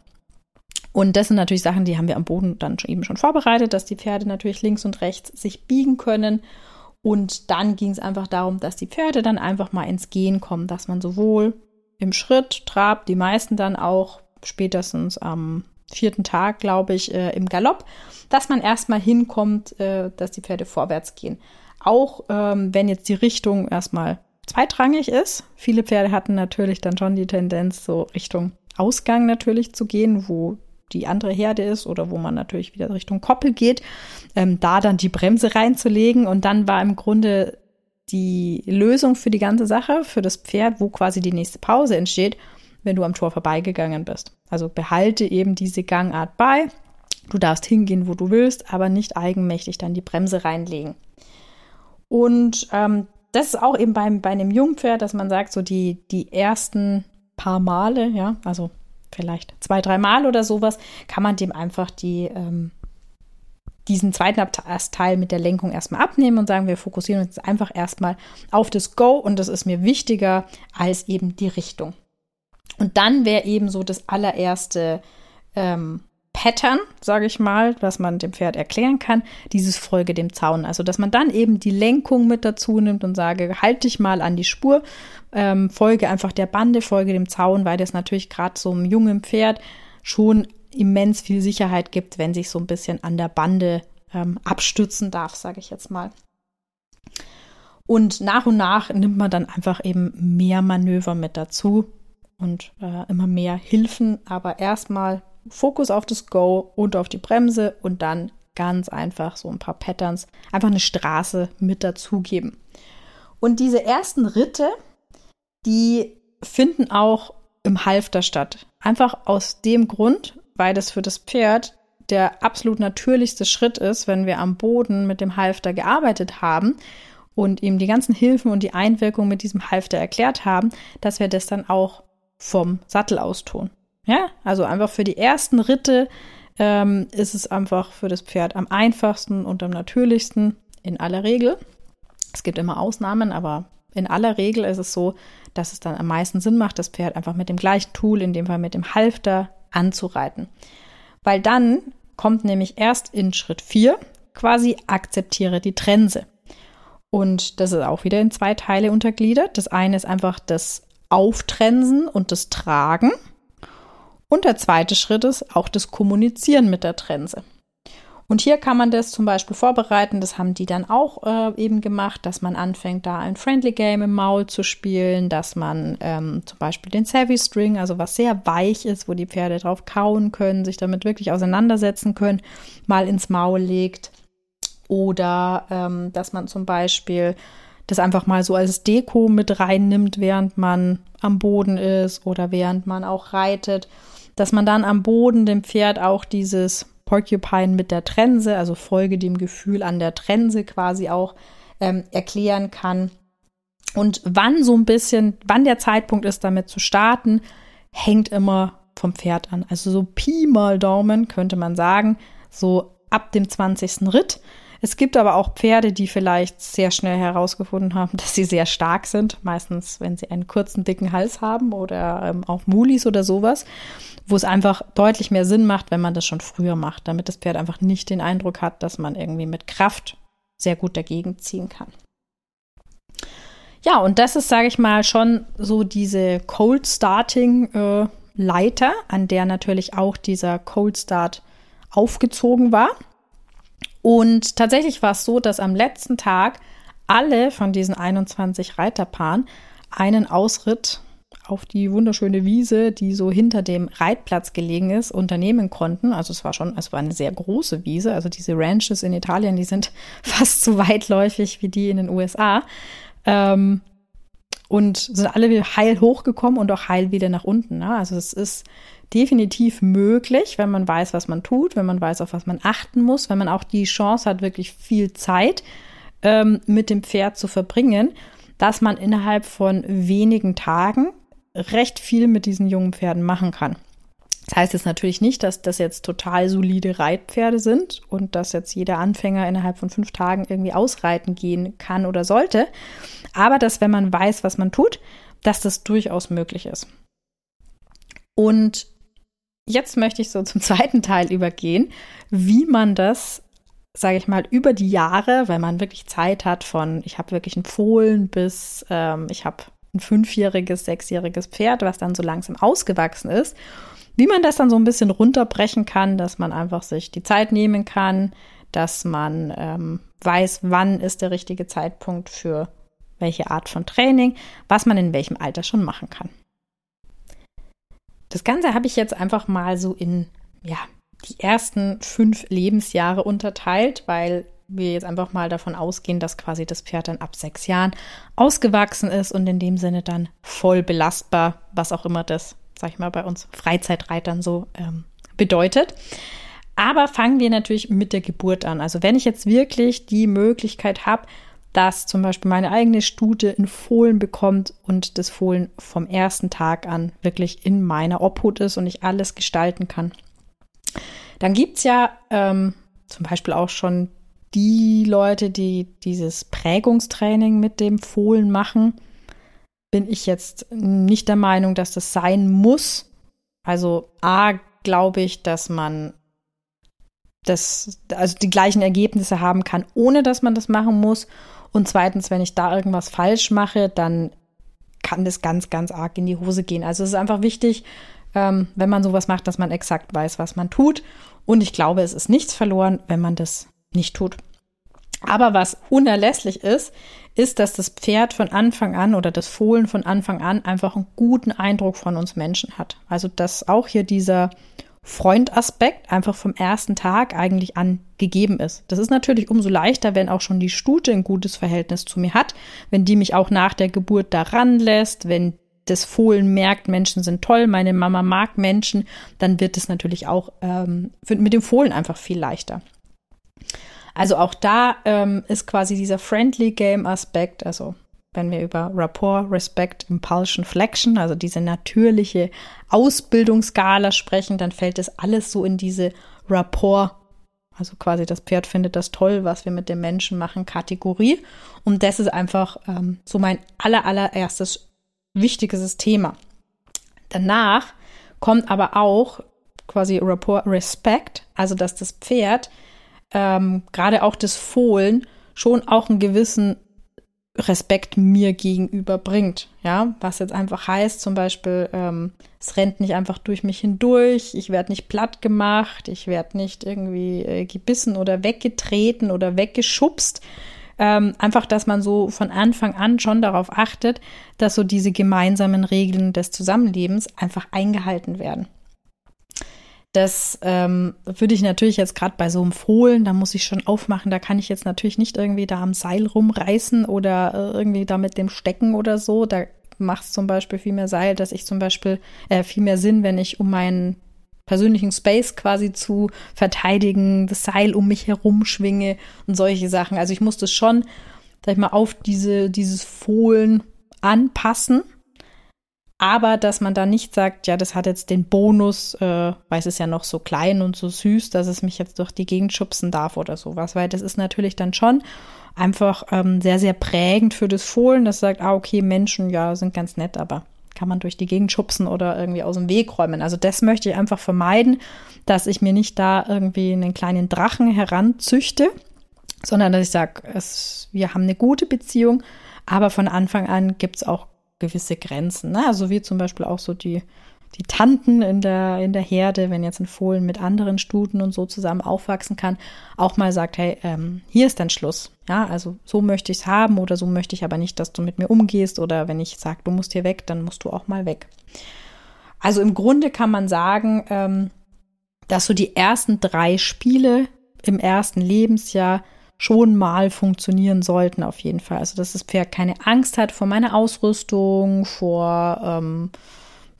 Speaker 1: Und das sind natürlich Sachen, die haben wir am Boden dann eben schon vorbereitet, dass die Pferde natürlich links und rechts sich biegen können und dann ging es einfach darum, dass die Pferde dann einfach mal ins Gehen kommen, dass man sowohl im Schritt, Trab, die meisten dann auch spätestens am vierten Tag, glaube ich, äh, im Galopp, dass man erstmal hinkommt, äh, dass die Pferde vorwärts gehen. Auch ähm, wenn jetzt die Richtung erstmal zweitrangig ist. Viele Pferde hatten natürlich dann schon die Tendenz, so Richtung Ausgang natürlich zu gehen, wo die andere Herde ist oder wo man natürlich wieder Richtung Koppel geht, ähm, da dann die Bremse reinzulegen. Und dann war im Grunde die Lösung für die ganze Sache, für das Pferd, wo quasi die nächste Pause entsteht, wenn du am Tor vorbeigegangen bist. Also behalte eben diese Gangart bei. Du darfst hingehen, wo du willst, aber nicht eigenmächtig dann die Bremse reinlegen. Und ähm, das ist auch eben beim, bei einem Jungpferd, dass man sagt, so die, die ersten paar Male, ja, also vielleicht zwei, dreimal oder sowas, kann man dem einfach die, ähm, diesen zweiten Teil mit der Lenkung erstmal abnehmen und sagen, wir fokussieren uns einfach erstmal auf das Go und das ist mir wichtiger als eben die Richtung. Und dann wäre eben so das allererste ähm, Pattern, sage ich mal, was man dem Pferd erklären kann, dieses Folge dem Zaun. Also, dass man dann eben die Lenkung mit dazu nimmt und sage, halt dich mal an die Spur, ähm, folge einfach der Bande, folge dem Zaun, weil das natürlich gerade so einem jungen Pferd schon immens viel Sicherheit gibt, wenn sich so ein bisschen an der Bande ähm, abstützen darf, sage ich jetzt mal. Und nach und nach nimmt man dann einfach eben mehr Manöver mit dazu und äh, immer mehr Hilfen, aber erstmal Fokus auf das Go und auf die Bremse und dann ganz einfach so ein paar Patterns, einfach eine Straße mit dazugeben. Und diese ersten Ritte, die finden auch im Halfter statt. Einfach aus dem Grund, weil das für das Pferd der absolut natürlichste Schritt ist, wenn wir am Boden mit dem Halfter gearbeitet haben und ihm die ganzen Hilfen und die Einwirkung mit diesem Halfter erklärt haben, dass wir das dann auch vom Sattel aus tun. Ja, also einfach für die ersten Ritte ähm, ist es einfach für das Pferd am einfachsten und am natürlichsten in aller Regel. Es gibt immer Ausnahmen, aber in aller Regel ist es so, dass es dann am meisten Sinn macht, das Pferd einfach mit dem gleichen Tool, in dem Fall mit dem Halfter, anzureiten. Weil dann kommt nämlich erst in Schritt 4 quasi akzeptiere die Trense. Und das ist auch wieder in zwei Teile untergliedert. Das eine ist einfach das Auftrensen und das Tragen. Und der zweite Schritt ist auch das Kommunizieren mit der Trense. Und hier kann man das zum Beispiel vorbereiten. Das haben die dann auch äh, eben gemacht, dass man anfängt, da ein Friendly Game im Maul zu spielen, dass man ähm, zum Beispiel den Savvy String, also was sehr weich ist, wo die Pferde drauf kauen können, sich damit wirklich auseinandersetzen können, mal ins Maul legt. Oder ähm, dass man zum Beispiel das einfach mal so als Deko mit reinnimmt, während man am Boden ist oder während man auch reitet. Dass man dann am Boden dem Pferd auch dieses Porcupine mit der Trense, also Folge dem Gefühl an der Trense quasi auch ähm, erklären kann. Und wann so ein bisschen, wann der Zeitpunkt ist, damit zu starten, hängt immer vom Pferd an. Also so Pi mal Daumen könnte man sagen, so ab dem 20. Ritt. Es gibt aber auch Pferde, die vielleicht sehr schnell herausgefunden haben, <laughs> dass sie sehr stark sind. Meistens, wenn sie einen kurzen, dicken Hals haben oder ähm, auch Mulis oder sowas wo es einfach deutlich mehr Sinn macht, wenn man das schon früher macht, damit das Pferd einfach nicht den Eindruck hat, dass man irgendwie mit Kraft sehr gut dagegen ziehen kann. Ja, und das ist, sage ich mal, schon so diese Cold Starting äh, Leiter, an der natürlich auch dieser Cold Start aufgezogen war. Und tatsächlich war es so, dass am letzten Tag alle von diesen 21 Reiterpaaren einen Ausritt auf die wunderschöne Wiese, die so hinter dem Reitplatz gelegen ist, unternehmen konnten. Also es war schon, es war eine sehr große Wiese. Also diese Ranches in Italien, die sind <laughs> fast so weitläufig wie die in den USA. Ähm, und sind alle heil hochgekommen und auch heil wieder nach unten. Ne? Also es ist definitiv möglich, wenn man weiß, was man tut, wenn man weiß, auf was man achten muss, wenn man auch die Chance hat, wirklich viel Zeit ähm, mit dem Pferd zu verbringen, dass man innerhalb von wenigen Tagen recht viel mit diesen jungen Pferden machen kann. Das heißt jetzt natürlich nicht, dass das jetzt total solide Reitpferde sind und dass jetzt jeder Anfänger innerhalb von fünf Tagen irgendwie ausreiten gehen kann oder sollte. Aber dass, wenn man weiß, was man tut, dass das durchaus möglich ist. Und jetzt möchte ich so zum <laughs> zweiten Teil übergehen, wie man das, sage ich mal, über die Jahre, weil man wirklich Zeit hat von, ich habe wirklich einen Fohlen bis, ähm, ich habe ein fünfjähriges, sechsjähriges Pferd, was dann so langsam ausgewachsen ist, wie man das dann so ein bisschen runterbrechen kann, dass man einfach sich die Zeit nehmen kann, dass man ähm, weiß, wann ist der richtige Zeitpunkt für welche Art von Training, was man in welchem Alter schon machen kann. Das Ganze habe ich jetzt einfach mal so in ja, die ersten fünf Lebensjahre unterteilt, weil wir jetzt einfach mal davon ausgehen, dass quasi das Pferd dann ab sechs Jahren ausgewachsen ist und in dem Sinne dann voll belastbar, was auch immer das, sag ich mal, bei uns Freizeitreitern so ähm, bedeutet. Aber fangen wir natürlich mit der Geburt an. Also wenn ich jetzt wirklich die Möglichkeit habe, dass zum Beispiel meine eigene Stute in Fohlen bekommt und das Fohlen vom ersten Tag an wirklich in meiner Obhut ist und ich alles gestalten kann, dann gibt es ja ähm, zum Beispiel auch schon die Leute, die dieses Prägungstraining mit dem Fohlen machen, bin ich jetzt nicht der Meinung, dass das sein muss. Also A, glaube ich, dass man das, also die gleichen Ergebnisse haben kann, ohne dass man das machen muss. Und zweitens, wenn ich da irgendwas falsch mache, dann kann das ganz, ganz arg in die Hose gehen. Also es ist einfach wichtig, ähm, wenn man sowas macht, dass man exakt weiß, was man tut. Und ich glaube, es ist nichts verloren, wenn man das nicht tut. Aber was unerlässlich ist, ist, dass das Pferd von Anfang an oder das Fohlen von Anfang an einfach einen guten Eindruck von uns Menschen hat. Also dass auch hier dieser Freundaspekt einfach vom ersten Tag eigentlich angegeben ist. Das ist natürlich umso leichter, wenn auch schon die Stute ein gutes Verhältnis zu mir hat, wenn die mich auch nach der Geburt daran lässt, wenn das Fohlen merkt, Menschen sind toll, meine Mama mag Menschen, dann wird es natürlich auch ähm, mit dem Fohlen einfach viel leichter. Also auch da ähm, ist quasi dieser Friendly Game Aspekt, also wenn wir über Rapport, Respect, Impulsion, Flexion, also diese natürliche Ausbildungsskala sprechen, dann fällt das alles so in diese Rapport, also quasi das Pferd findet das toll, was wir mit dem Menschen machen, Kategorie. Und das ist einfach ähm, so mein aller, allererstes wichtiges Thema. Danach kommt aber auch quasi Rapport, Respect, also dass das Pferd, ähm, gerade auch das Fohlen, schon auch einen gewissen Respekt mir gegenüber bringt. Ja, was jetzt einfach heißt, zum Beispiel, ähm, es rennt nicht einfach durch mich hindurch, ich werde nicht platt gemacht, ich werde nicht irgendwie äh, gebissen oder weggetreten oder weggeschubst. Ähm, einfach, dass man so von Anfang an schon darauf achtet, dass so diese gemeinsamen Regeln des Zusammenlebens einfach eingehalten werden. Das ähm, würde ich natürlich jetzt gerade bei so einem Fohlen, da muss ich schon aufmachen, da kann ich jetzt natürlich nicht irgendwie da am Seil rumreißen oder äh, irgendwie da mit dem Stecken oder so. Da macht es zum Beispiel viel mehr Seil, dass ich zum Beispiel äh, viel mehr Sinn, wenn ich um meinen persönlichen Space quasi zu verteidigen, das Seil um mich herum schwinge und solche Sachen. Also ich muss das schon, sag ich mal, auf diese, dieses Fohlen anpassen aber dass man da nicht sagt, ja, das hat jetzt den Bonus, äh, weil es ist ja noch so klein und so süß, dass es mich jetzt durch die Gegend schubsen darf oder sowas, weil das ist natürlich dann schon einfach ähm, sehr, sehr prägend für das Fohlen, das sagt, ah, okay, Menschen, ja, sind ganz nett, aber kann man durch die Gegend schubsen oder irgendwie aus dem Weg räumen. Also das möchte ich einfach vermeiden, dass ich mir nicht da irgendwie einen kleinen Drachen heranzüchte, sondern dass ich sage, wir haben eine gute Beziehung, aber von Anfang an gibt es auch gewisse Grenzen. Ne? Also wie zum Beispiel auch so die, die Tanten in der, in der Herde, wenn jetzt ein Fohlen mit anderen Stuten und so zusammen aufwachsen kann, auch mal sagt, hey, ähm, hier ist dein Schluss. Ja, also so möchte ich es haben oder so möchte ich aber nicht, dass du mit mir umgehst oder wenn ich sage, du musst hier weg, dann musst du auch mal weg. Also im Grunde kann man sagen, ähm, dass so die ersten drei Spiele im ersten Lebensjahr schon mal funktionieren sollten, auf jeden Fall. Also, dass das Pferd keine Angst hat vor meiner Ausrüstung, vor ähm,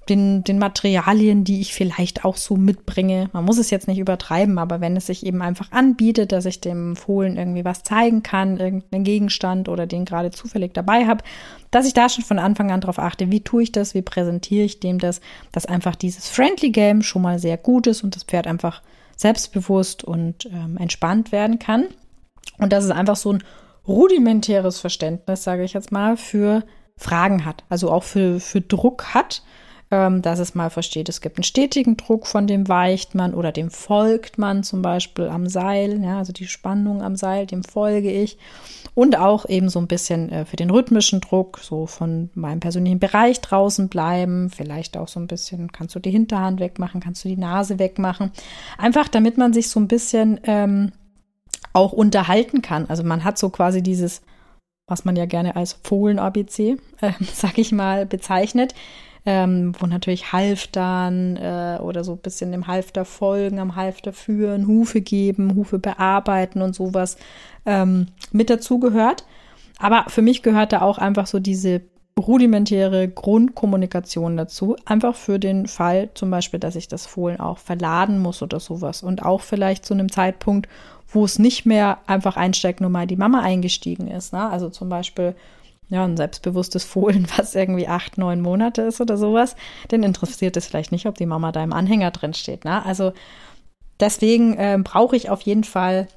Speaker 1: den, den Materialien, die ich vielleicht auch so mitbringe. Man muss es jetzt nicht übertreiben, aber wenn es sich eben einfach anbietet, dass ich dem Fohlen irgendwie was zeigen kann, irgendeinen Gegenstand oder den gerade zufällig dabei habe, dass ich da schon von Anfang an darauf achte, wie tue ich das, wie präsentiere ich dem das, dass einfach dieses Friendly Game schon mal sehr gut ist und das Pferd einfach selbstbewusst und ähm, entspannt werden kann. Und dass es einfach so ein rudimentäres Verständnis, sage ich jetzt mal, für Fragen hat, also auch für, für Druck hat, ähm, dass es mal versteht, es gibt einen stetigen Druck, von dem weicht man oder dem folgt man zum Beispiel am Seil, ja, also die Spannung am Seil, dem folge ich. Und auch eben so ein bisschen äh, für den rhythmischen Druck, so von meinem persönlichen Bereich draußen bleiben, vielleicht auch so ein bisschen, kannst du die Hinterhand wegmachen, kannst du die Nase wegmachen. Einfach damit man sich so ein bisschen ähm, auch unterhalten kann. Also man hat so quasi dieses, was man ja gerne als Fohlen-ABC, äh, <laughs> sag ich mal, bezeichnet, ähm, wo natürlich Halftern äh, oder so ein bisschen dem Halfter folgen, am Halfter führen, Hufe geben, Hufe bearbeiten und sowas ähm, mit dazugehört. Aber für mich gehört da auch einfach so diese rudimentäre Grundkommunikation dazu. Einfach für den Fall zum Beispiel, dass ich das Fohlen auch verladen muss oder sowas. Und auch vielleicht zu einem Zeitpunkt, wo es nicht mehr einfach einsteigt, nur mal die Mama eingestiegen ist. Ne? Also zum Beispiel ja, ein selbstbewusstes Fohlen, <laughs> was irgendwie acht, neun Monate ist oder sowas, dann interessiert es vielleicht nicht, ob die Mama da im Anhänger drin steht. Ne? Also deswegen äh, brauche ich auf jeden Fall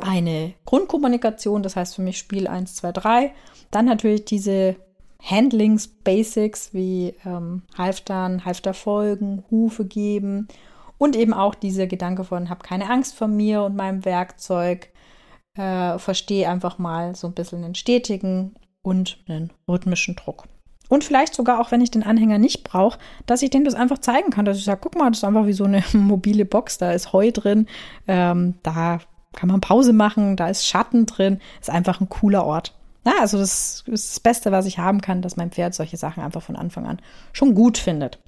Speaker 1: eine Grundkommunikation, das heißt für mich Spiel 1, 2, 3. Dann natürlich diese Handlings, Basics wie ähm, Halftern, Halfterfolgen, Hufe geben und eben auch dieser Gedanke von, hab keine Angst vor mir und meinem Werkzeug, äh, verstehe einfach mal so ein bisschen einen stetigen und einen rhythmischen Druck. Und vielleicht sogar auch, wenn ich den Anhänger nicht brauche, dass ich denen das einfach zeigen kann, dass ich sage, guck mal, das ist einfach wie so eine <laughs> mobile Box, da ist Heu drin, ähm, da kann man Pause machen, da ist Schatten drin, ist einfach ein cooler Ort. Ja, also das ist das Beste, was ich haben kann, dass mein Pferd solche Sachen einfach von Anfang an schon gut findet.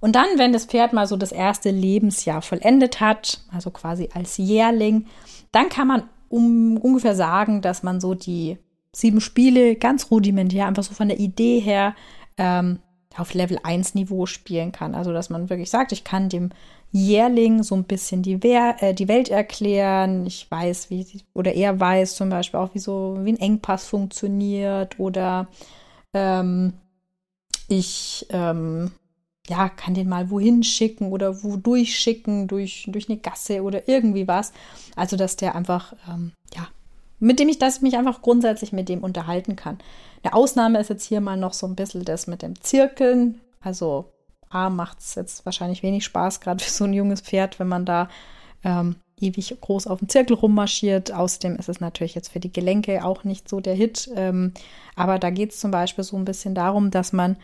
Speaker 1: Und dann, wenn das Pferd mal so das erste Lebensjahr vollendet hat, also quasi als Jährling, dann kann man um, ungefähr sagen, dass man so die sieben Spiele ganz rudimentär, einfach so von der Idee her, ähm, auf Level 1 Niveau spielen kann. Also, dass man wirklich sagt, ich kann dem Jährling so ein bisschen die, Wehr, äh, die Welt erklären. Ich weiß, wie, oder er weiß zum Beispiel auch, wie so, wie ein Engpass funktioniert oder ähm, ich ähm, ja, kann den mal wohin schicken oder wo durchschicken, durch, durch eine Gasse oder irgendwie was. Also, dass der einfach, ähm, ja, mit dem ich, dass ich mich einfach grundsätzlich mit dem unterhalten kann. Eine Ausnahme ist jetzt hier mal noch so ein bisschen das mit dem Zirkeln. Also, A, macht es jetzt wahrscheinlich wenig Spaß, gerade für so ein junges Pferd, wenn man da ähm, ewig groß auf dem Zirkel rummarschiert. Außerdem ist es natürlich jetzt für die Gelenke auch nicht so der Hit. Ähm, aber da geht es zum Beispiel so ein bisschen darum, dass man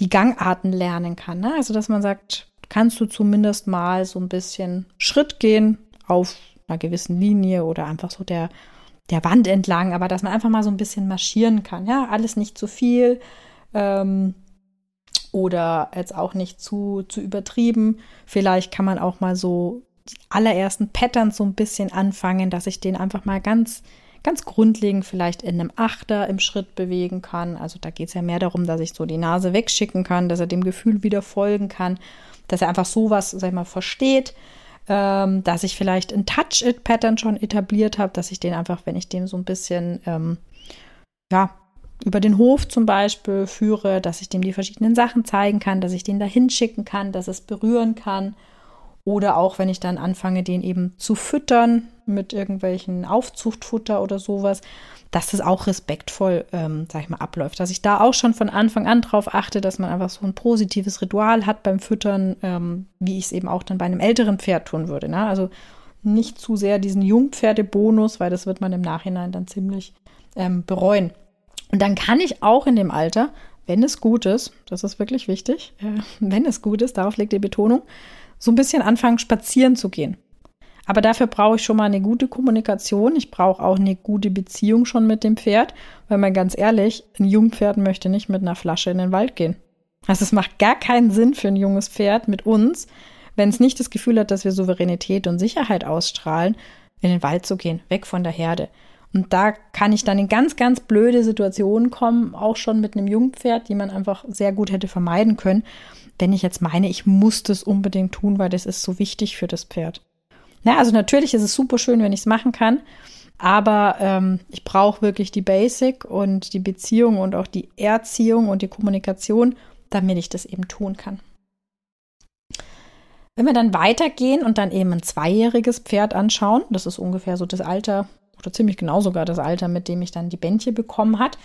Speaker 1: die Gangarten lernen kann. Ne? Also, dass man sagt, kannst du zumindest mal so ein bisschen Schritt gehen auf einer gewissen Linie oder einfach so der, der Wand entlang, aber dass man einfach mal so ein bisschen marschieren kann. Ja, alles nicht zu viel ähm, oder jetzt auch nicht zu, zu übertrieben. Vielleicht kann man auch mal so die allerersten Patterns so ein bisschen anfangen, dass ich den einfach mal ganz ganz grundlegend vielleicht in einem Achter im Schritt bewegen kann. Also da geht es ja mehr darum, dass ich so die Nase wegschicken kann, dass er dem Gefühl wieder folgen kann, dass er einfach sowas, sag ich mal, versteht, ähm, dass ich vielleicht ein Touch-It-Pattern schon etabliert habe, dass ich den einfach, wenn ich dem so ein bisschen, ähm, ja, über den Hof zum Beispiel führe, dass ich dem die verschiedenen Sachen zeigen kann, dass ich den da hinschicken kann, dass es berühren kann oder auch wenn ich dann anfange, den eben zu füttern mit irgendwelchen Aufzuchtfutter oder sowas, dass das auch respektvoll, ähm, sag ich mal, abläuft. Dass ich da auch schon von Anfang an drauf achte, dass man einfach so ein positives Ritual hat beim Füttern, ähm, wie ich es eben auch dann bei einem älteren Pferd tun würde. Ne? Also nicht zu sehr diesen Jungpferdebonus, weil das wird man im Nachhinein dann ziemlich ähm, bereuen. Und dann kann ich auch in dem Alter, wenn es gut ist, das ist wirklich wichtig, äh, wenn es gut ist, darauf liegt die Betonung, so ein bisschen anfangen, spazieren zu gehen. Aber dafür brauche ich schon mal eine gute Kommunikation. Ich brauche auch eine gute Beziehung schon mit dem Pferd, weil man ganz ehrlich, ein Jungpferd möchte nicht mit einer Flasche in den Wald gehen. Also es macht gar keinen Sinn für ein junges Pferd mit uns, wenn es nicht das Gefühl hat, dass wir Souveränität und Sicherheit ausstrahlen, in den Wald zu gehen, weg von der Herde. Und da kann ich dann in ganz, ganz blöde Situationen kommen, auch schon mit einem Jungpferd, die man einfach sehr gut hätte vermeiden können wenn ich jetzt meine, ich muss das unbedingt tun, weil das ist so wichtig für das Pferd. Ja, also natürlich ist es super schön, wenn ich es machen kann, aber ähm, ich brauche wirklich die Basic und die Beziehung und auch die Erziehung und die Kommunikation, damit ich das eben tun kann. Wenn wir dann weitergehen und dann eben ein zweijähriges Pferd anschauen, das ist ungefähr so das Alter oder ziemlich genau sogar das Alter, mit dem ich dann die Bändchen bekommen hat,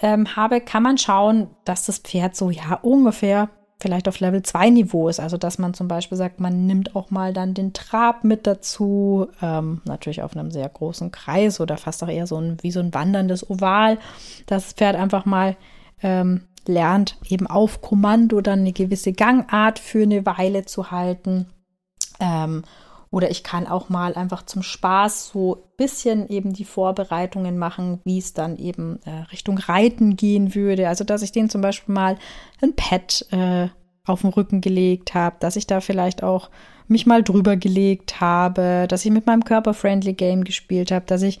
Speaker 1: ähm, habe, kann man schauen, dass das Pferd so ja ungefähr vielleicht auf Level 2 Niveau ist. Also dass man zum Beispiel sagt, man nimmt auch mal dann den Trab mit dazu, ähm, natürlich auf einem sehr großen Kreis oder fast auch eher so ein, wie so ein wanderndes Oval, dass das Pferd einfach mal ähm, lernt, eben auf Kommando dann eine gewisse Gangart für eine Weile zu halten. Ähm, oder ich kann auch mal einfach zum Spaß so ein bisschen eben die Vorbereitungen machen, wie es dann eben äh, Richtung Reiten gehen würde. Also, dass ich den zum Beispiel mal ein Pad äh, auf den Rücken gelegt habe, dass ich da vielleicht auch mich mal drüber gelegt habe, dass ich mit meinem Körper-Friendly Game gespielt habe, dass ich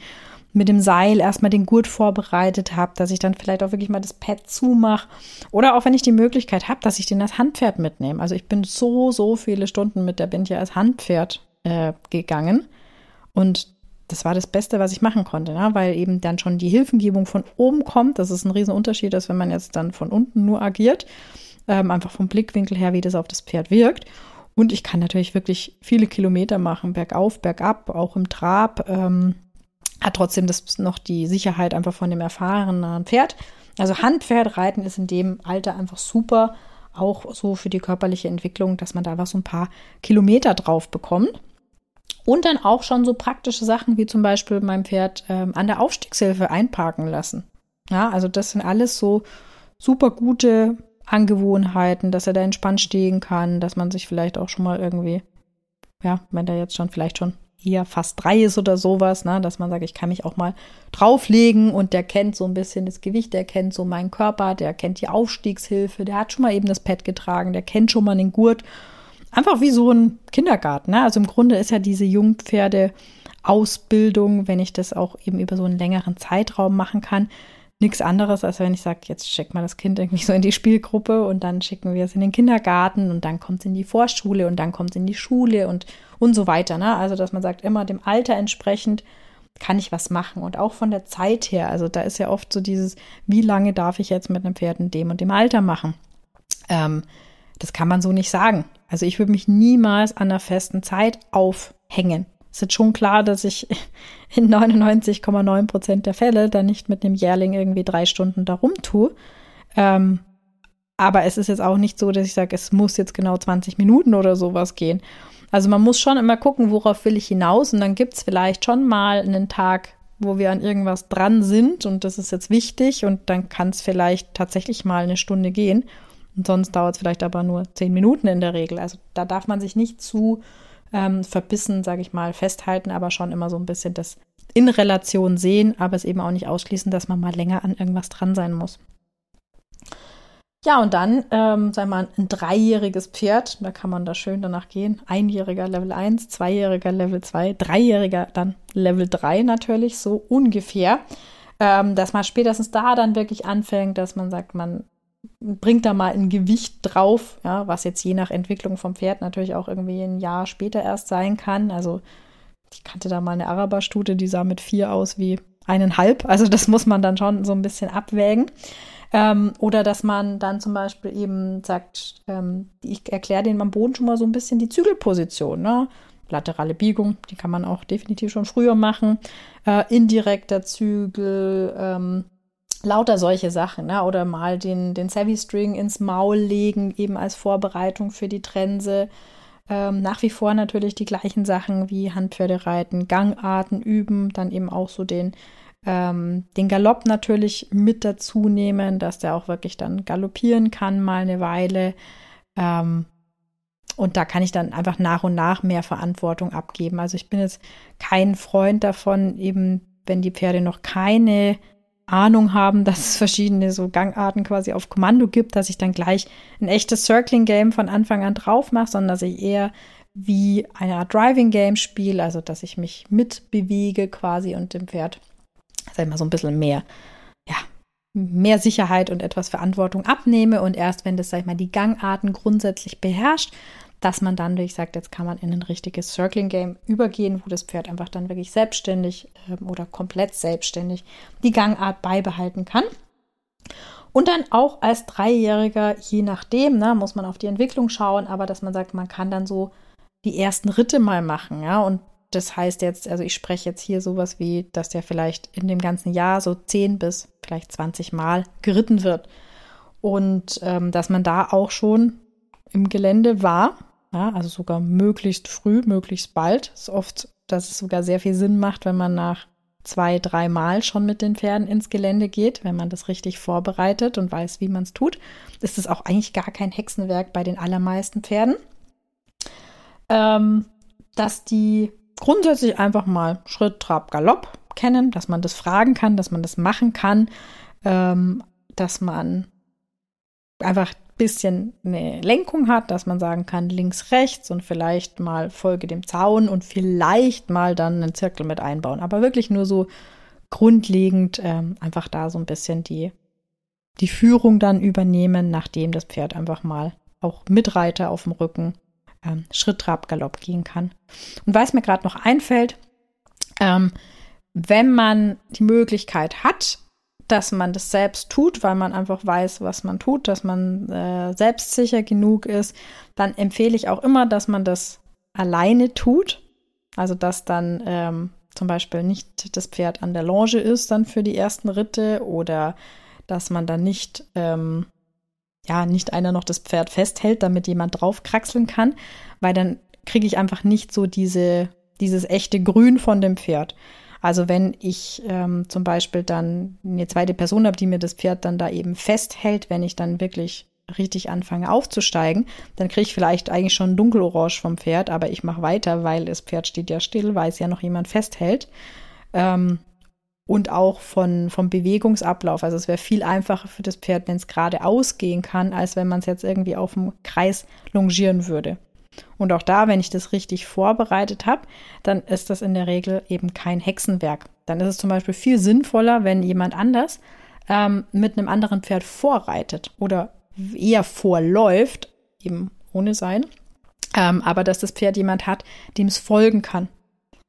Speaker 1: mit dem Seil erstmal den Gurt vorbereitet habe, dass ich dann vielleicht auch wirklich mal das Pad zumache. Oder auch wenn ich die Möglichkeit habe, dass ich den als Handpferd mitnehme. Also ich bin so, so viele Stunden mit der Bindje als Handpferd äh, gegangen. Und das war das Beste, was ich machen konnte, ne? weil eben dann schon die Hilfengebung von oben kommt. Das ist ein Riesenunterschied, als wenn man jetzt dann von unten nur agiert. Ähm, einfach vom Blickwinkel her, wie das auf das Pferd wirkt. Und ich kann natürlich wirklich viele Kilometer machen, bergauf, bergab, auch im Trab. Ähm, hat trotzdem das noch die Sicherheit einfach von dem erfahrenen Pferd. Also Handpferdreiten ist in dem Alter einfach super, auch so für die körperliche Entwicklung, dass man da einfach so ein paar Kilometer drauf bekommt. Und dann auch schon so praktische Sachen wie zum Beispiel mein Pferd ähm, an der Aufstiegshilfe einparken lassen. Ja, also das sind alles so super gute Angewohnheiten, dass er da entspannt stehen kann, dass man sich vielleicht auch schon mal irgendwie, ja, wenn der jetzt schon vielleicht schon eher fast drei ist oder sowas, ne, dass man sagt, ich kann mich auch mal drauflegen und der kennt so ein bisschen das Gewicht, der kennt so meinen Körper, der kennt die Aufstiegshilfe, der hat schon mal eben das Pad getragen, der kennt schon mal den Gurt einfach wie so ein Kindergarten. Ne? Also im Grunde ist ja diese Jungpferde Ausbildung, wenn ich das auch eben über so einen längeren Zeitraum machen kann, nichts anderes, als wenn ich sage, jetzt schickt mal das Kind irgendwie so in die Spielgruppe und dann schicken wir es in den Kindergarten und dann kommt es in die Vorschule und dann kommt es in die Schule und, und so weiter. Ne? Also, dass man sagt, immer dem Alter entsprechend kann ich was machen und auch von der Zeit her. Also, da ist ja oft so dieses, wie lange darf ich jetzt mit einem Pferd in dem und dem Alter machen? Ähm, das kann man so nicht sagen. Also, ich würde mich niemals an einer festen Zeit aufhängen ist jetzt schon klar, dass ich <laughs> in 99,9 Prozent der Fälle dann nicht mit einem Jährling irgendwie drei Stunden da rumtue. Ähm, aber es ist jetzt auch nicht so, dass ich sage, es muss jetzt genau 20 Minuten oder sowas gehen. Also man muss schon immer gucken, worauf will ich hinaus. Und dann gibt es vielleicht schon mal einen Tag, wo wir an irgendwas dran sind und das ist jetzt wichtig und dann kann es vielleicht tatsächlich mal eine Stunde gehen. Und sonst dauert es vielleicht aber nur zehn Minuten in der Regel. Also da darf man sich nicht zu ähm, verbissen, sage ich mal, festhalten, aber schon immer so ein bisschen das in Relation sehen, aber es eben auch nicht ausschließen, dass man mal länger an irgendwas dran sein muss. Ja, und dann, ähm, sagen wir mal, ein dreijähriges Pferd, da kann man da schön danach gehen. Einjähriger Level 1, zweijähriger Level 2, dreijähriger dann Level 3 natürlich, so ungefähr. Ähm, dass man spätestens da dann wirklich anfängt, dass man sagt, man bringt da mal ein Gewicht drauf, ja, was jetzt je nach Entwicklung vom Pferd natürlich auch irgendwie ein Jahr später erst sein kann. Also ich kannte da mal eine Araberstute, die sah mit vier aus wie eineinhalb. Also das muss man dann schon so ein bisschen abwägen. Ähm, oder dass man dann zum Beispiel eben sagt, ähm, ich erkläre den am Boden schon mal so ein bisschen die Zügelposition. Ne? Laterale Biegung, die kann man auch definitiv schon früher machen. Äh, indirekter Zügel, ähm, lauter solche Sachen, ne? oder mal den, den Savvy String ins Maul legen, eben als Vorbereitung für die Trense. Ähm, nach wie vor natürlich die gleichen Sachen wie Handpferdereiten, Gangarten üben, dann eben auch so den, ähm, den Galopp natürlich mit dazu nehmen, dass der auch wirklich dann galoppieren kann, mal eine Weile. Ähm, und da kann ich dann einfach nach und nach mehr Verantwortung abgeben. Also ich bin jetzt kein Freund davon, eben wenn die Pferde noch keine Ahnung haben, dass es verschiedene so Gangarten quasi auf Kommando gibt, dass ich dann gleich ein echtes Circling-Game von Anfang an drauf mache, sondern dass ich eher wie eine Art Driving-Game spiele, also dass ich mich mitbewege quasi und dem Pferd, sag ich mal, so ein bisschen mehr, ja, mehr Sicherheit und etwas Verantwortung abnehme. Und erst wenn das, sag ich mal, die Gangarten grundsätzlich beherrscht, dass man dann durch sagt, jetzt kann man in ein richtiges Circling Game übergehen, wo das Pferd einfach dann wirklich selbstständig äh, oder komplett selbstständig die Gangart beibehalten kann. Und dann auch als Dreijähriger, je nachdem, ne, muss man auf die Entwicklung schauen, aber dass man sagt, man kann dann so die ersten Ritte mal machen, ja, und das heißt jetzt, also ich spreche jetzt hier sowas wie, dass der vielleicht in dem ganzen Jahr so 10 bis vielleicht 20 Mal geritten wird. Und ähm, dass man da auch schon im Gelände war ja, also sogar möglichst früh, möglichst bald. Es ist oft, dass es sogar sehr viel Sinn macht, wenn man nach zwei, drei Mal schon mit den Pferden ins Gelände geht, wenn man das richtig vorbereitet und weiß, wie man es tut. Ist es auch eigentlich gar kein Hexenwerk bei den allermeisten Pferden. Ähm, dass die grundsätzlich einfach mal Schritt, Trab, Galopp kennen, dass man das fragen kann, dass man das machen kann, ähm, dass man einfach bisschen eine Lenkung hat, dass man sagen kann, links, rechts und vielleicht mal folge dem Zaun und vielleicht mal dann einen Zirkel mit einbauen. Aber wirklich nur so grundlegend ähm, einfach da so ein bisschen die, die Führung dann übernehmen, nachdem das Pferd einfach mal auch mit Reiter auf dem Rücken ähm, Schritt, Trab, Galopp gehen kann. Und weil es mir gerade noch einfällt, ähm, wenn man die Möglichkeit hat, dass man das selbst tut, weil man einfach weiß, was man tut, dass man äh, selbstsicher genug ist, dann empfehle ich auch immer, dass man das alleine tut. Also dass dann ähm, zum Beispiel nicht das Pferd an der Longe ist dann für die ersten Ritte oder dass man dann nicht, ähm, ja, nicht einer noch das Pferd festhält, damit jemand draufkraxeln kann, weil dann kriege ich einfach nicht so diese, dieses echte Grün von dem Pferd. Also wenn ich ähm, zum Beispiel dann eine zweite Person habe, die mir das Pferd dann da eben festhält, wenn ich dann wirklich richtig anfange aufzusteigen, dann kriege ich vielleicht eigentlich schon dunkelorange vom Pferd, aber ich mache weiter, weil das Pferd steht ja still, weil es ja noch jemand festhält. Ähm, und auch von, vom Bewegungsablauf. Also es wäre viel einfacher für das Pferd, wenn es gerade ausgehen kann, als wenn man es jetzt irgendwie auf dem Kreis longieren würde. Und auch da, wenn ich das richtig vorbereitet habe, dann ist das in der Regel eben kein Hexenwerk. Dann ist es zum Beispiel viel sinnvoller, wenn jemand anders ähm, mit einem anderen Pferd vorreitet oder eher vorläuft, eben ohne sein, ähm, aber dass das Pferd jemand hat, dem es folgen kann.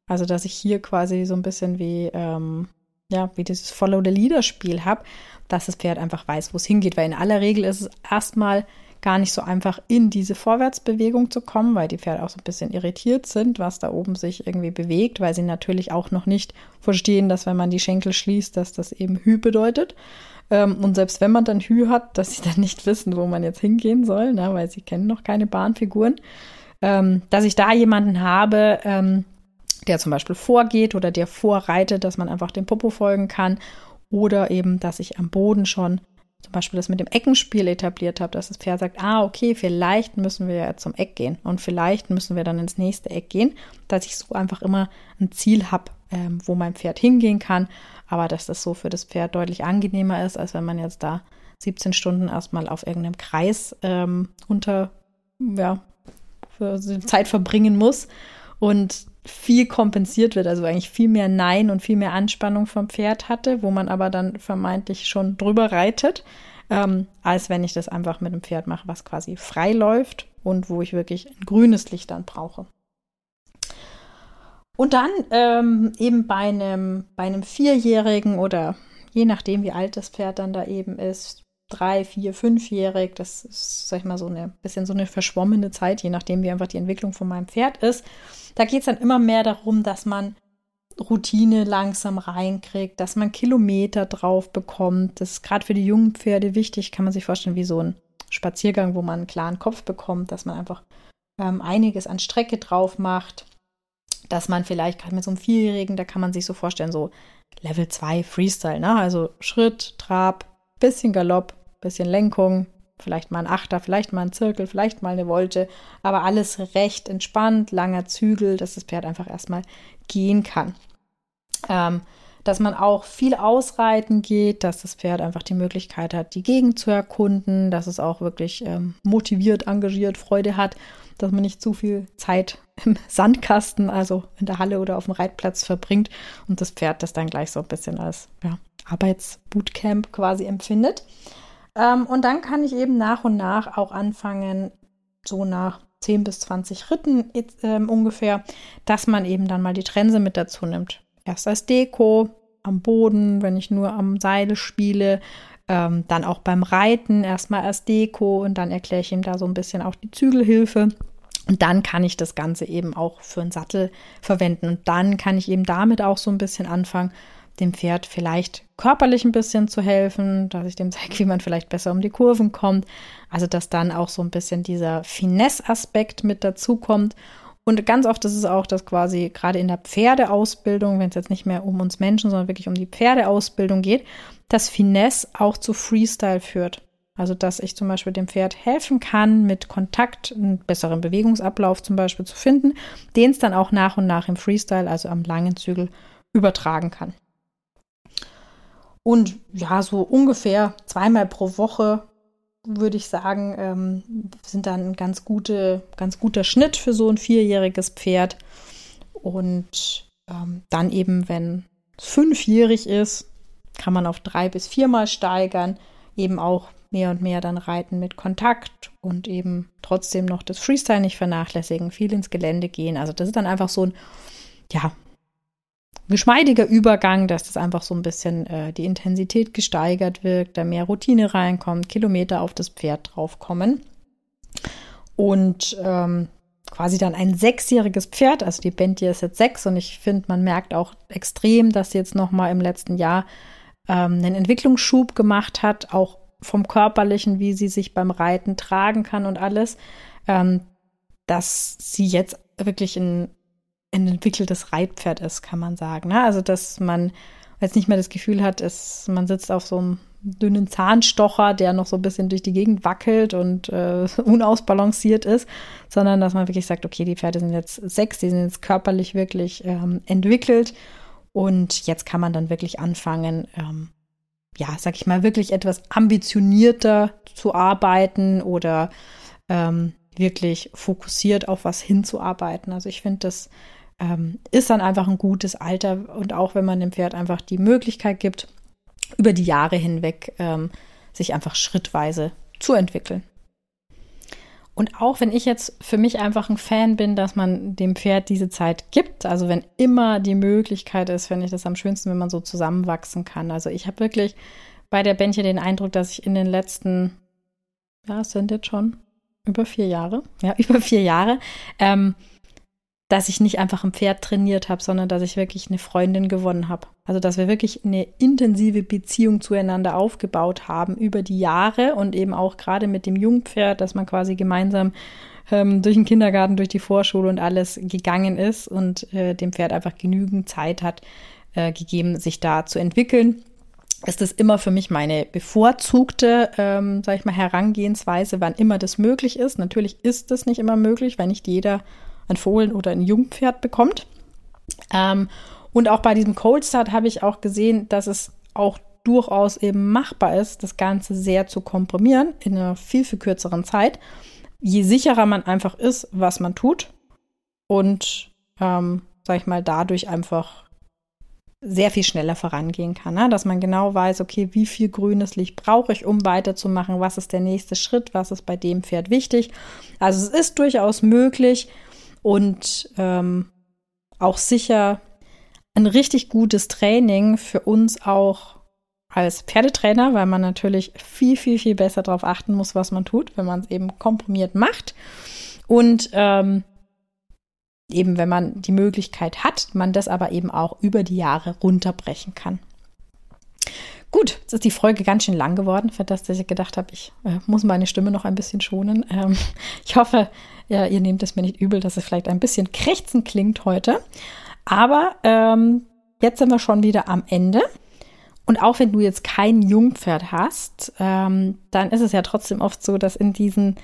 Speaker 1: Also dass ich hier quasi so ein bisschen wie ähm, ja wie dieses Follow the Leader Spiel habe, dass das Pferd einfach weiß, wo es hingeht, weil in aller Regel ist es erstmal gar nicht so einfach in diese Vorwärtsbewegung zu kommen, weil die Pferde auch so ein bisschen irritiert sind, was da oben sich irgendwie bewegt, weil sie natürlich auch noch nicht verstehen, dass wenn man die Schenkel schließt, dass das eben Hü bedeutet. Ähm, und selbst wenn man dann Hü hat, <laughs> dass sie dann nicht wissen, wo man jetzt hingehen soll, ne, weil sie kennen noch keine Bahnfiguren. Ähm, dass ich da jemanden habe, ähm, der zum Beispiel vorgeht oder der vorreitet, dass man einfach dem Popo folgen kann. Oder eben, dass ich am Boden schon zum Beispiel das mit dem Eckenspiel etabliert habe, dass das Pferd sagt, ah, okay, vielleicht müssen wir ja zum Eck gehen und vielleicht müssen wir dann ins nächste Eck gehen, dass ich so einfach immer ein Ziel habe, ähm, wo mein Pferd hingehen kann, aber dass das so für das Pferd deutlich angenehmer ist, als wenn man jetzt da 17 Stunden erstmal auf irgendeinem Kreis ähm, unter, ja, Zeit verbringen muss. Und viel kompensiert wird, also eigentlich viel mehr Nein und viel mehr Anspannung vom Pferd hatte, wo man aber dann vermeintlich schon drüber reitet, ähm, als wenn ich das einfach mit einem Pferd mache, was quasi frei läuft und wo ich wirklich ein grünes Licht dann brauche. Und dann ähm, eben bei einem, bei einem Vierjährigen oder je nachdem, wie alt das Pferd dann da eben ist, drei, vier, fünfjährig, das ist, sag ich mal, so eine bisschen so eine verschwommene Zeit, je nachdem, wie einfach die Entwicklung von meinem Pferd ist. Da geht es dann immer mehr darum, dass man Routine langsam reinkriegt, dass man Kilometer drauf bekommt. Das ist gerade für die jungen Pferde wichtig, kann man sich vorstellen, wie so ein Spaziergang, wo man einen klaren Kopf bekommt, dass man einfach ähm, einiges an Strecke drauf macht, dass man vielleicht gerade mit so einem Vierjährigen, da kann man sich so vorstellen, so Level 2 Freestyle, ne? Also Schritt, Trab, bisschen Galopp, bisschen Lenkung, vielleicht mal ein Achter, vielleicht mal ein Zirkel, vielleicht mal eine Wolte, aber alles recht entspannt, langer Zügel, dass das Pferd einfach erstmal gehen kann. Ähm, dass man auch viel ausreiten geht, dass das Pferd einfach die Möglichkeit hat, die Gegend zu erkunden, dass es auch wirklich ähm, motiviert, engagiert, Freude hat, dass man nicht zu viel Zeit im Sandkasten, also in der Halle oder auf dem Reitplatz verbringt und das Pferd das dann gleich so ein bisschen als ja, Arbeitsbootcamp quasi empfindet. Ähm, und dann kann ich eben nach und nach auch anfangen, so nach 10 bis 20 Ritten äh, ungefähr, dass man eben dann mal die Trense mit dazu nimmt. Erst als Deko am Boden, wenn ich nur am Seil spiele, ähm, dann auch beim Reiten erstmal als Deko und dann erkläre ich ihm da so ein bisschen auch die Zügelhilfe. Und dann kann ich das Ganze eben auch für einen Sattel verwenden. Und dann kann ich eben damit auch so ein bisschen anfangen, dem Pferd vielleicht körperlich ein bisschen zu helfen, dass ich dem zeige, wie man vielleicht besser um die Kurven kommt. Also, dass dann auch so ein bisschen dieser Finesse-Aspekt mit dazu kommt. Und ganz oft ist es auch, dass quasi gerade in der Pferdeausbildung, wenn es jetzt nicht mehr um uns Menschen, sondern wirklich um die Pferdeausbildung geht, dass Finesse auch zu Freestyle führt. Also, dass ich zum Beispiel dem Pferd helfen kann, mit Kontakt einen besseren Bewegungsablauf zum Beispiel zu finden, den es dann auch nach und nach im Freestyle, also am langen Zügel, übertragen kann. Und ja, so ungefähr zweimal pro Woche würde ich sagen, ähm, sind dann ein ganz, gute, ganz guter Schnitt für so ein vierjähriges Pferd. Und ähm, dann eben, wenn es fünfjährig ist, kann man auf drei bis viermal steigern, eben auch mehr und mehr dann reiten mit Kontakt und eben trotzdem noch das Freestyle nicht vernachlässigen, viel ins Gelände gehen. Also das ist dann einfach so ein, ja, geschmeidiger Übergang, dass das einfach so ein bisschen äh, die Intensität gesteigert wirkt, da mehr Routine reinkommt, Kilometer auf das Pferd draufkommen. Und ähm, quasi dann ein sechsjähriges Pferd, also die Bentie ist jetzt sechs und ich finde, man merkt auch extrem, dass sie jetzt nochmal im letzten Jahr ähm, einen Entwicklungsschub gemacht hat, auch vom körperlichen, wie sie sich beim Reiten tragen kann und alles, ähm, dass sie jetzt wirklich ein ein entwickeltes Reitpferd ist, kann man sagen. Ne? Also, dass man jetzt nicht mehr das Gefühl hat, es, man sitzt auf so einem dünnen Zahnstocher, der noch so ein bisschen durch die Gegend wackelt und äh, <laughs> unausbalanciert ist, sondern dass man wirklich sagt, okay, die Pferde sind jetzt sechs, die sind jetzt körperlich wirklich ähm, entwickelt und jetzt kann man dann wirklich anfangen, ähm, ja, sag ich mal, wirklich etwas ambitionierter zu arbeiten oder ähm, wirklich fokussiert auf was hinzuarbeiten. Also ich finde, das ähm, ist dann einfach ein gutes Alter und auch wenn man dem Pferd einfach die Möglichkeit gibt, über die Jahre hinweg ähm, sich einfach schrittweise zu entwickeln. Und auch wenn ich jetzt für mich einfach ein Fan bin, dass man dem Pferd diese Zeit gibt, also wenn immer die Möglichkeit ist, finde ich das am schönsten, wenn man so zusammenwachsen kann. Also ich habe wirklich bei der Bändchen den Eindruck, dass ich in den letzten, ja, es sind jetzt schon über vier Jahre, ja, <laughs> über vier Jahre, ähm, dass ich nicht einfach ein Pferd trainiert habe, sondern dass ich wirklich eine Freundin gewonnen habe. Also dass wir wirklich eine intensive Beziehung zueinander aufgebaut haben über die Jahre und eben auch gerade mit dem Jungpferd, dass man quasi gemeinsam ähm, durch den Kindergarten, durch die Vorschule und alles gegangen ist und äh, dem Pferd einfach genügend Zeit hat äh, gegeben, sich da zu entwickeln. Ist das immer für mich meine bevorzugte, ähm, sag ich mal, Herangehensweise, wann immer das möglich ist. Natürlich ist das nicht immer möglich, weil nicht jeder ein Fohlen oder ein Jungpferd bekommt. Ähm, und auch bei diesem Cold Start habe ich auch gesehen, dass es auch durchaus eben machbar ist, das Ganze sehr zu komprimieren in einer viel, viel kürzeren Zeit. Je sicherer man einfach ist, was man tut und, ähm, sag ich mal, dadurch einfach sehr viel schneller vorangehen kann, ne? dass man genau weiß, okay, wie viel grünes Licht brauche ich, um weiterzumachen, was ist der nächste Schritt, was ist bei dem Pferd wichtig. Also es ist durchaus möglich, und ähm, auch sicher ein richtig gutes Training für uns auch als Pferdetrainer, weil man natürlich viel, viel, viel besser darauf achten muss, was man tut, wenn man es eben komprimiert macht. Und ähm, eben, wenn man die Möglichkeit hat, man das aber eben auch über die Jahre runterbrechen kann. Gut, jetzt ist die Folge ganz schön lang geworden, für das, dass ich gedacht habe, ich äh, muss meine Stimme noch ein bisschen schonen. Ähm, <laughs> ich hoffe, ja, ihr nehmt es mir nicht übel, dass es vielleicht ein bisschen krächzen klingt heute. Aber ähm, jetzt sind wir schon wieder am Ende. Und auch wenn du jetzt kein Jungpferd hast, ähm, dann ist es ja trotzdem oft so, dass in diesen,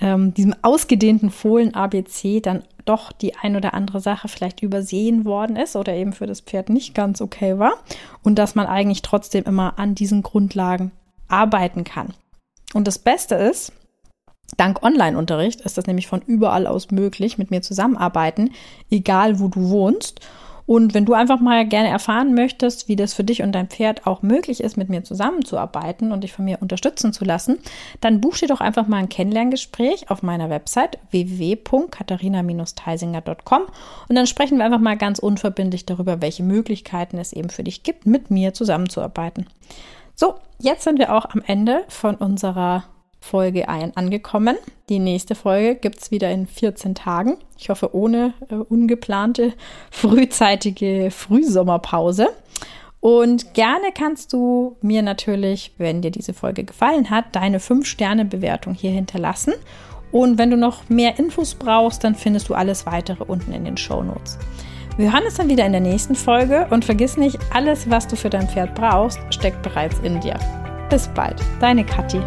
Speaker 1: ähm, diesem ausgedehnten Fohlen ABC dann doch die ein oder andere Sache vielleicht übersehen worden ist oder eben für das Pferd nicht ganz okay war und dass man eigentlich trotzdem immer an diesen Grundlagen arbeiten kann. Und das Beste ist, dank Online-Unterricht ist das nämlich von überall aus möglich, mit mir zusammenarbeiten, egal wo du wohnst. Und wenn du einfach mal gerne erfahren möchtest, wie das für dich und dein Pferd auch möglich ist, mit mir zusammenzuarbeiten und dich von mir unterstützen zu lassen, dann buch dir doch einfach mal ein Kennenlerngespräch auf meiner Website www.katharina-teisinger.com und dann sprechen wir einfach mal ganz unverbindlich darüber, welche Möglichkeiten es eben für dich gibt, mit mir zusammenzuarbeiten. So, jetzt sind wir auch am Ende von unserer Folge ein angekommen. Die nächste Folge gibt es wieder in 14 Tagen. Ich hoffe, ohne äh, ungeplante <laughs> frühzeitige Frühsommerpause. Und gerne kannst du mir natürlich, wenn dir diese Folge gefallen hat, deine 5-Sterne-Bewertung hier hinterlassen. Und wenn du noch mehr Infos brauchst, dann findest du alles weitere unten in den Show Notes. Wir hören uns dann wieder in der nächsten Folge und vergiss nicht, alles, was du für dein Pferd brauchst, steckt bereits in dir. Bis bald, deine Kathi.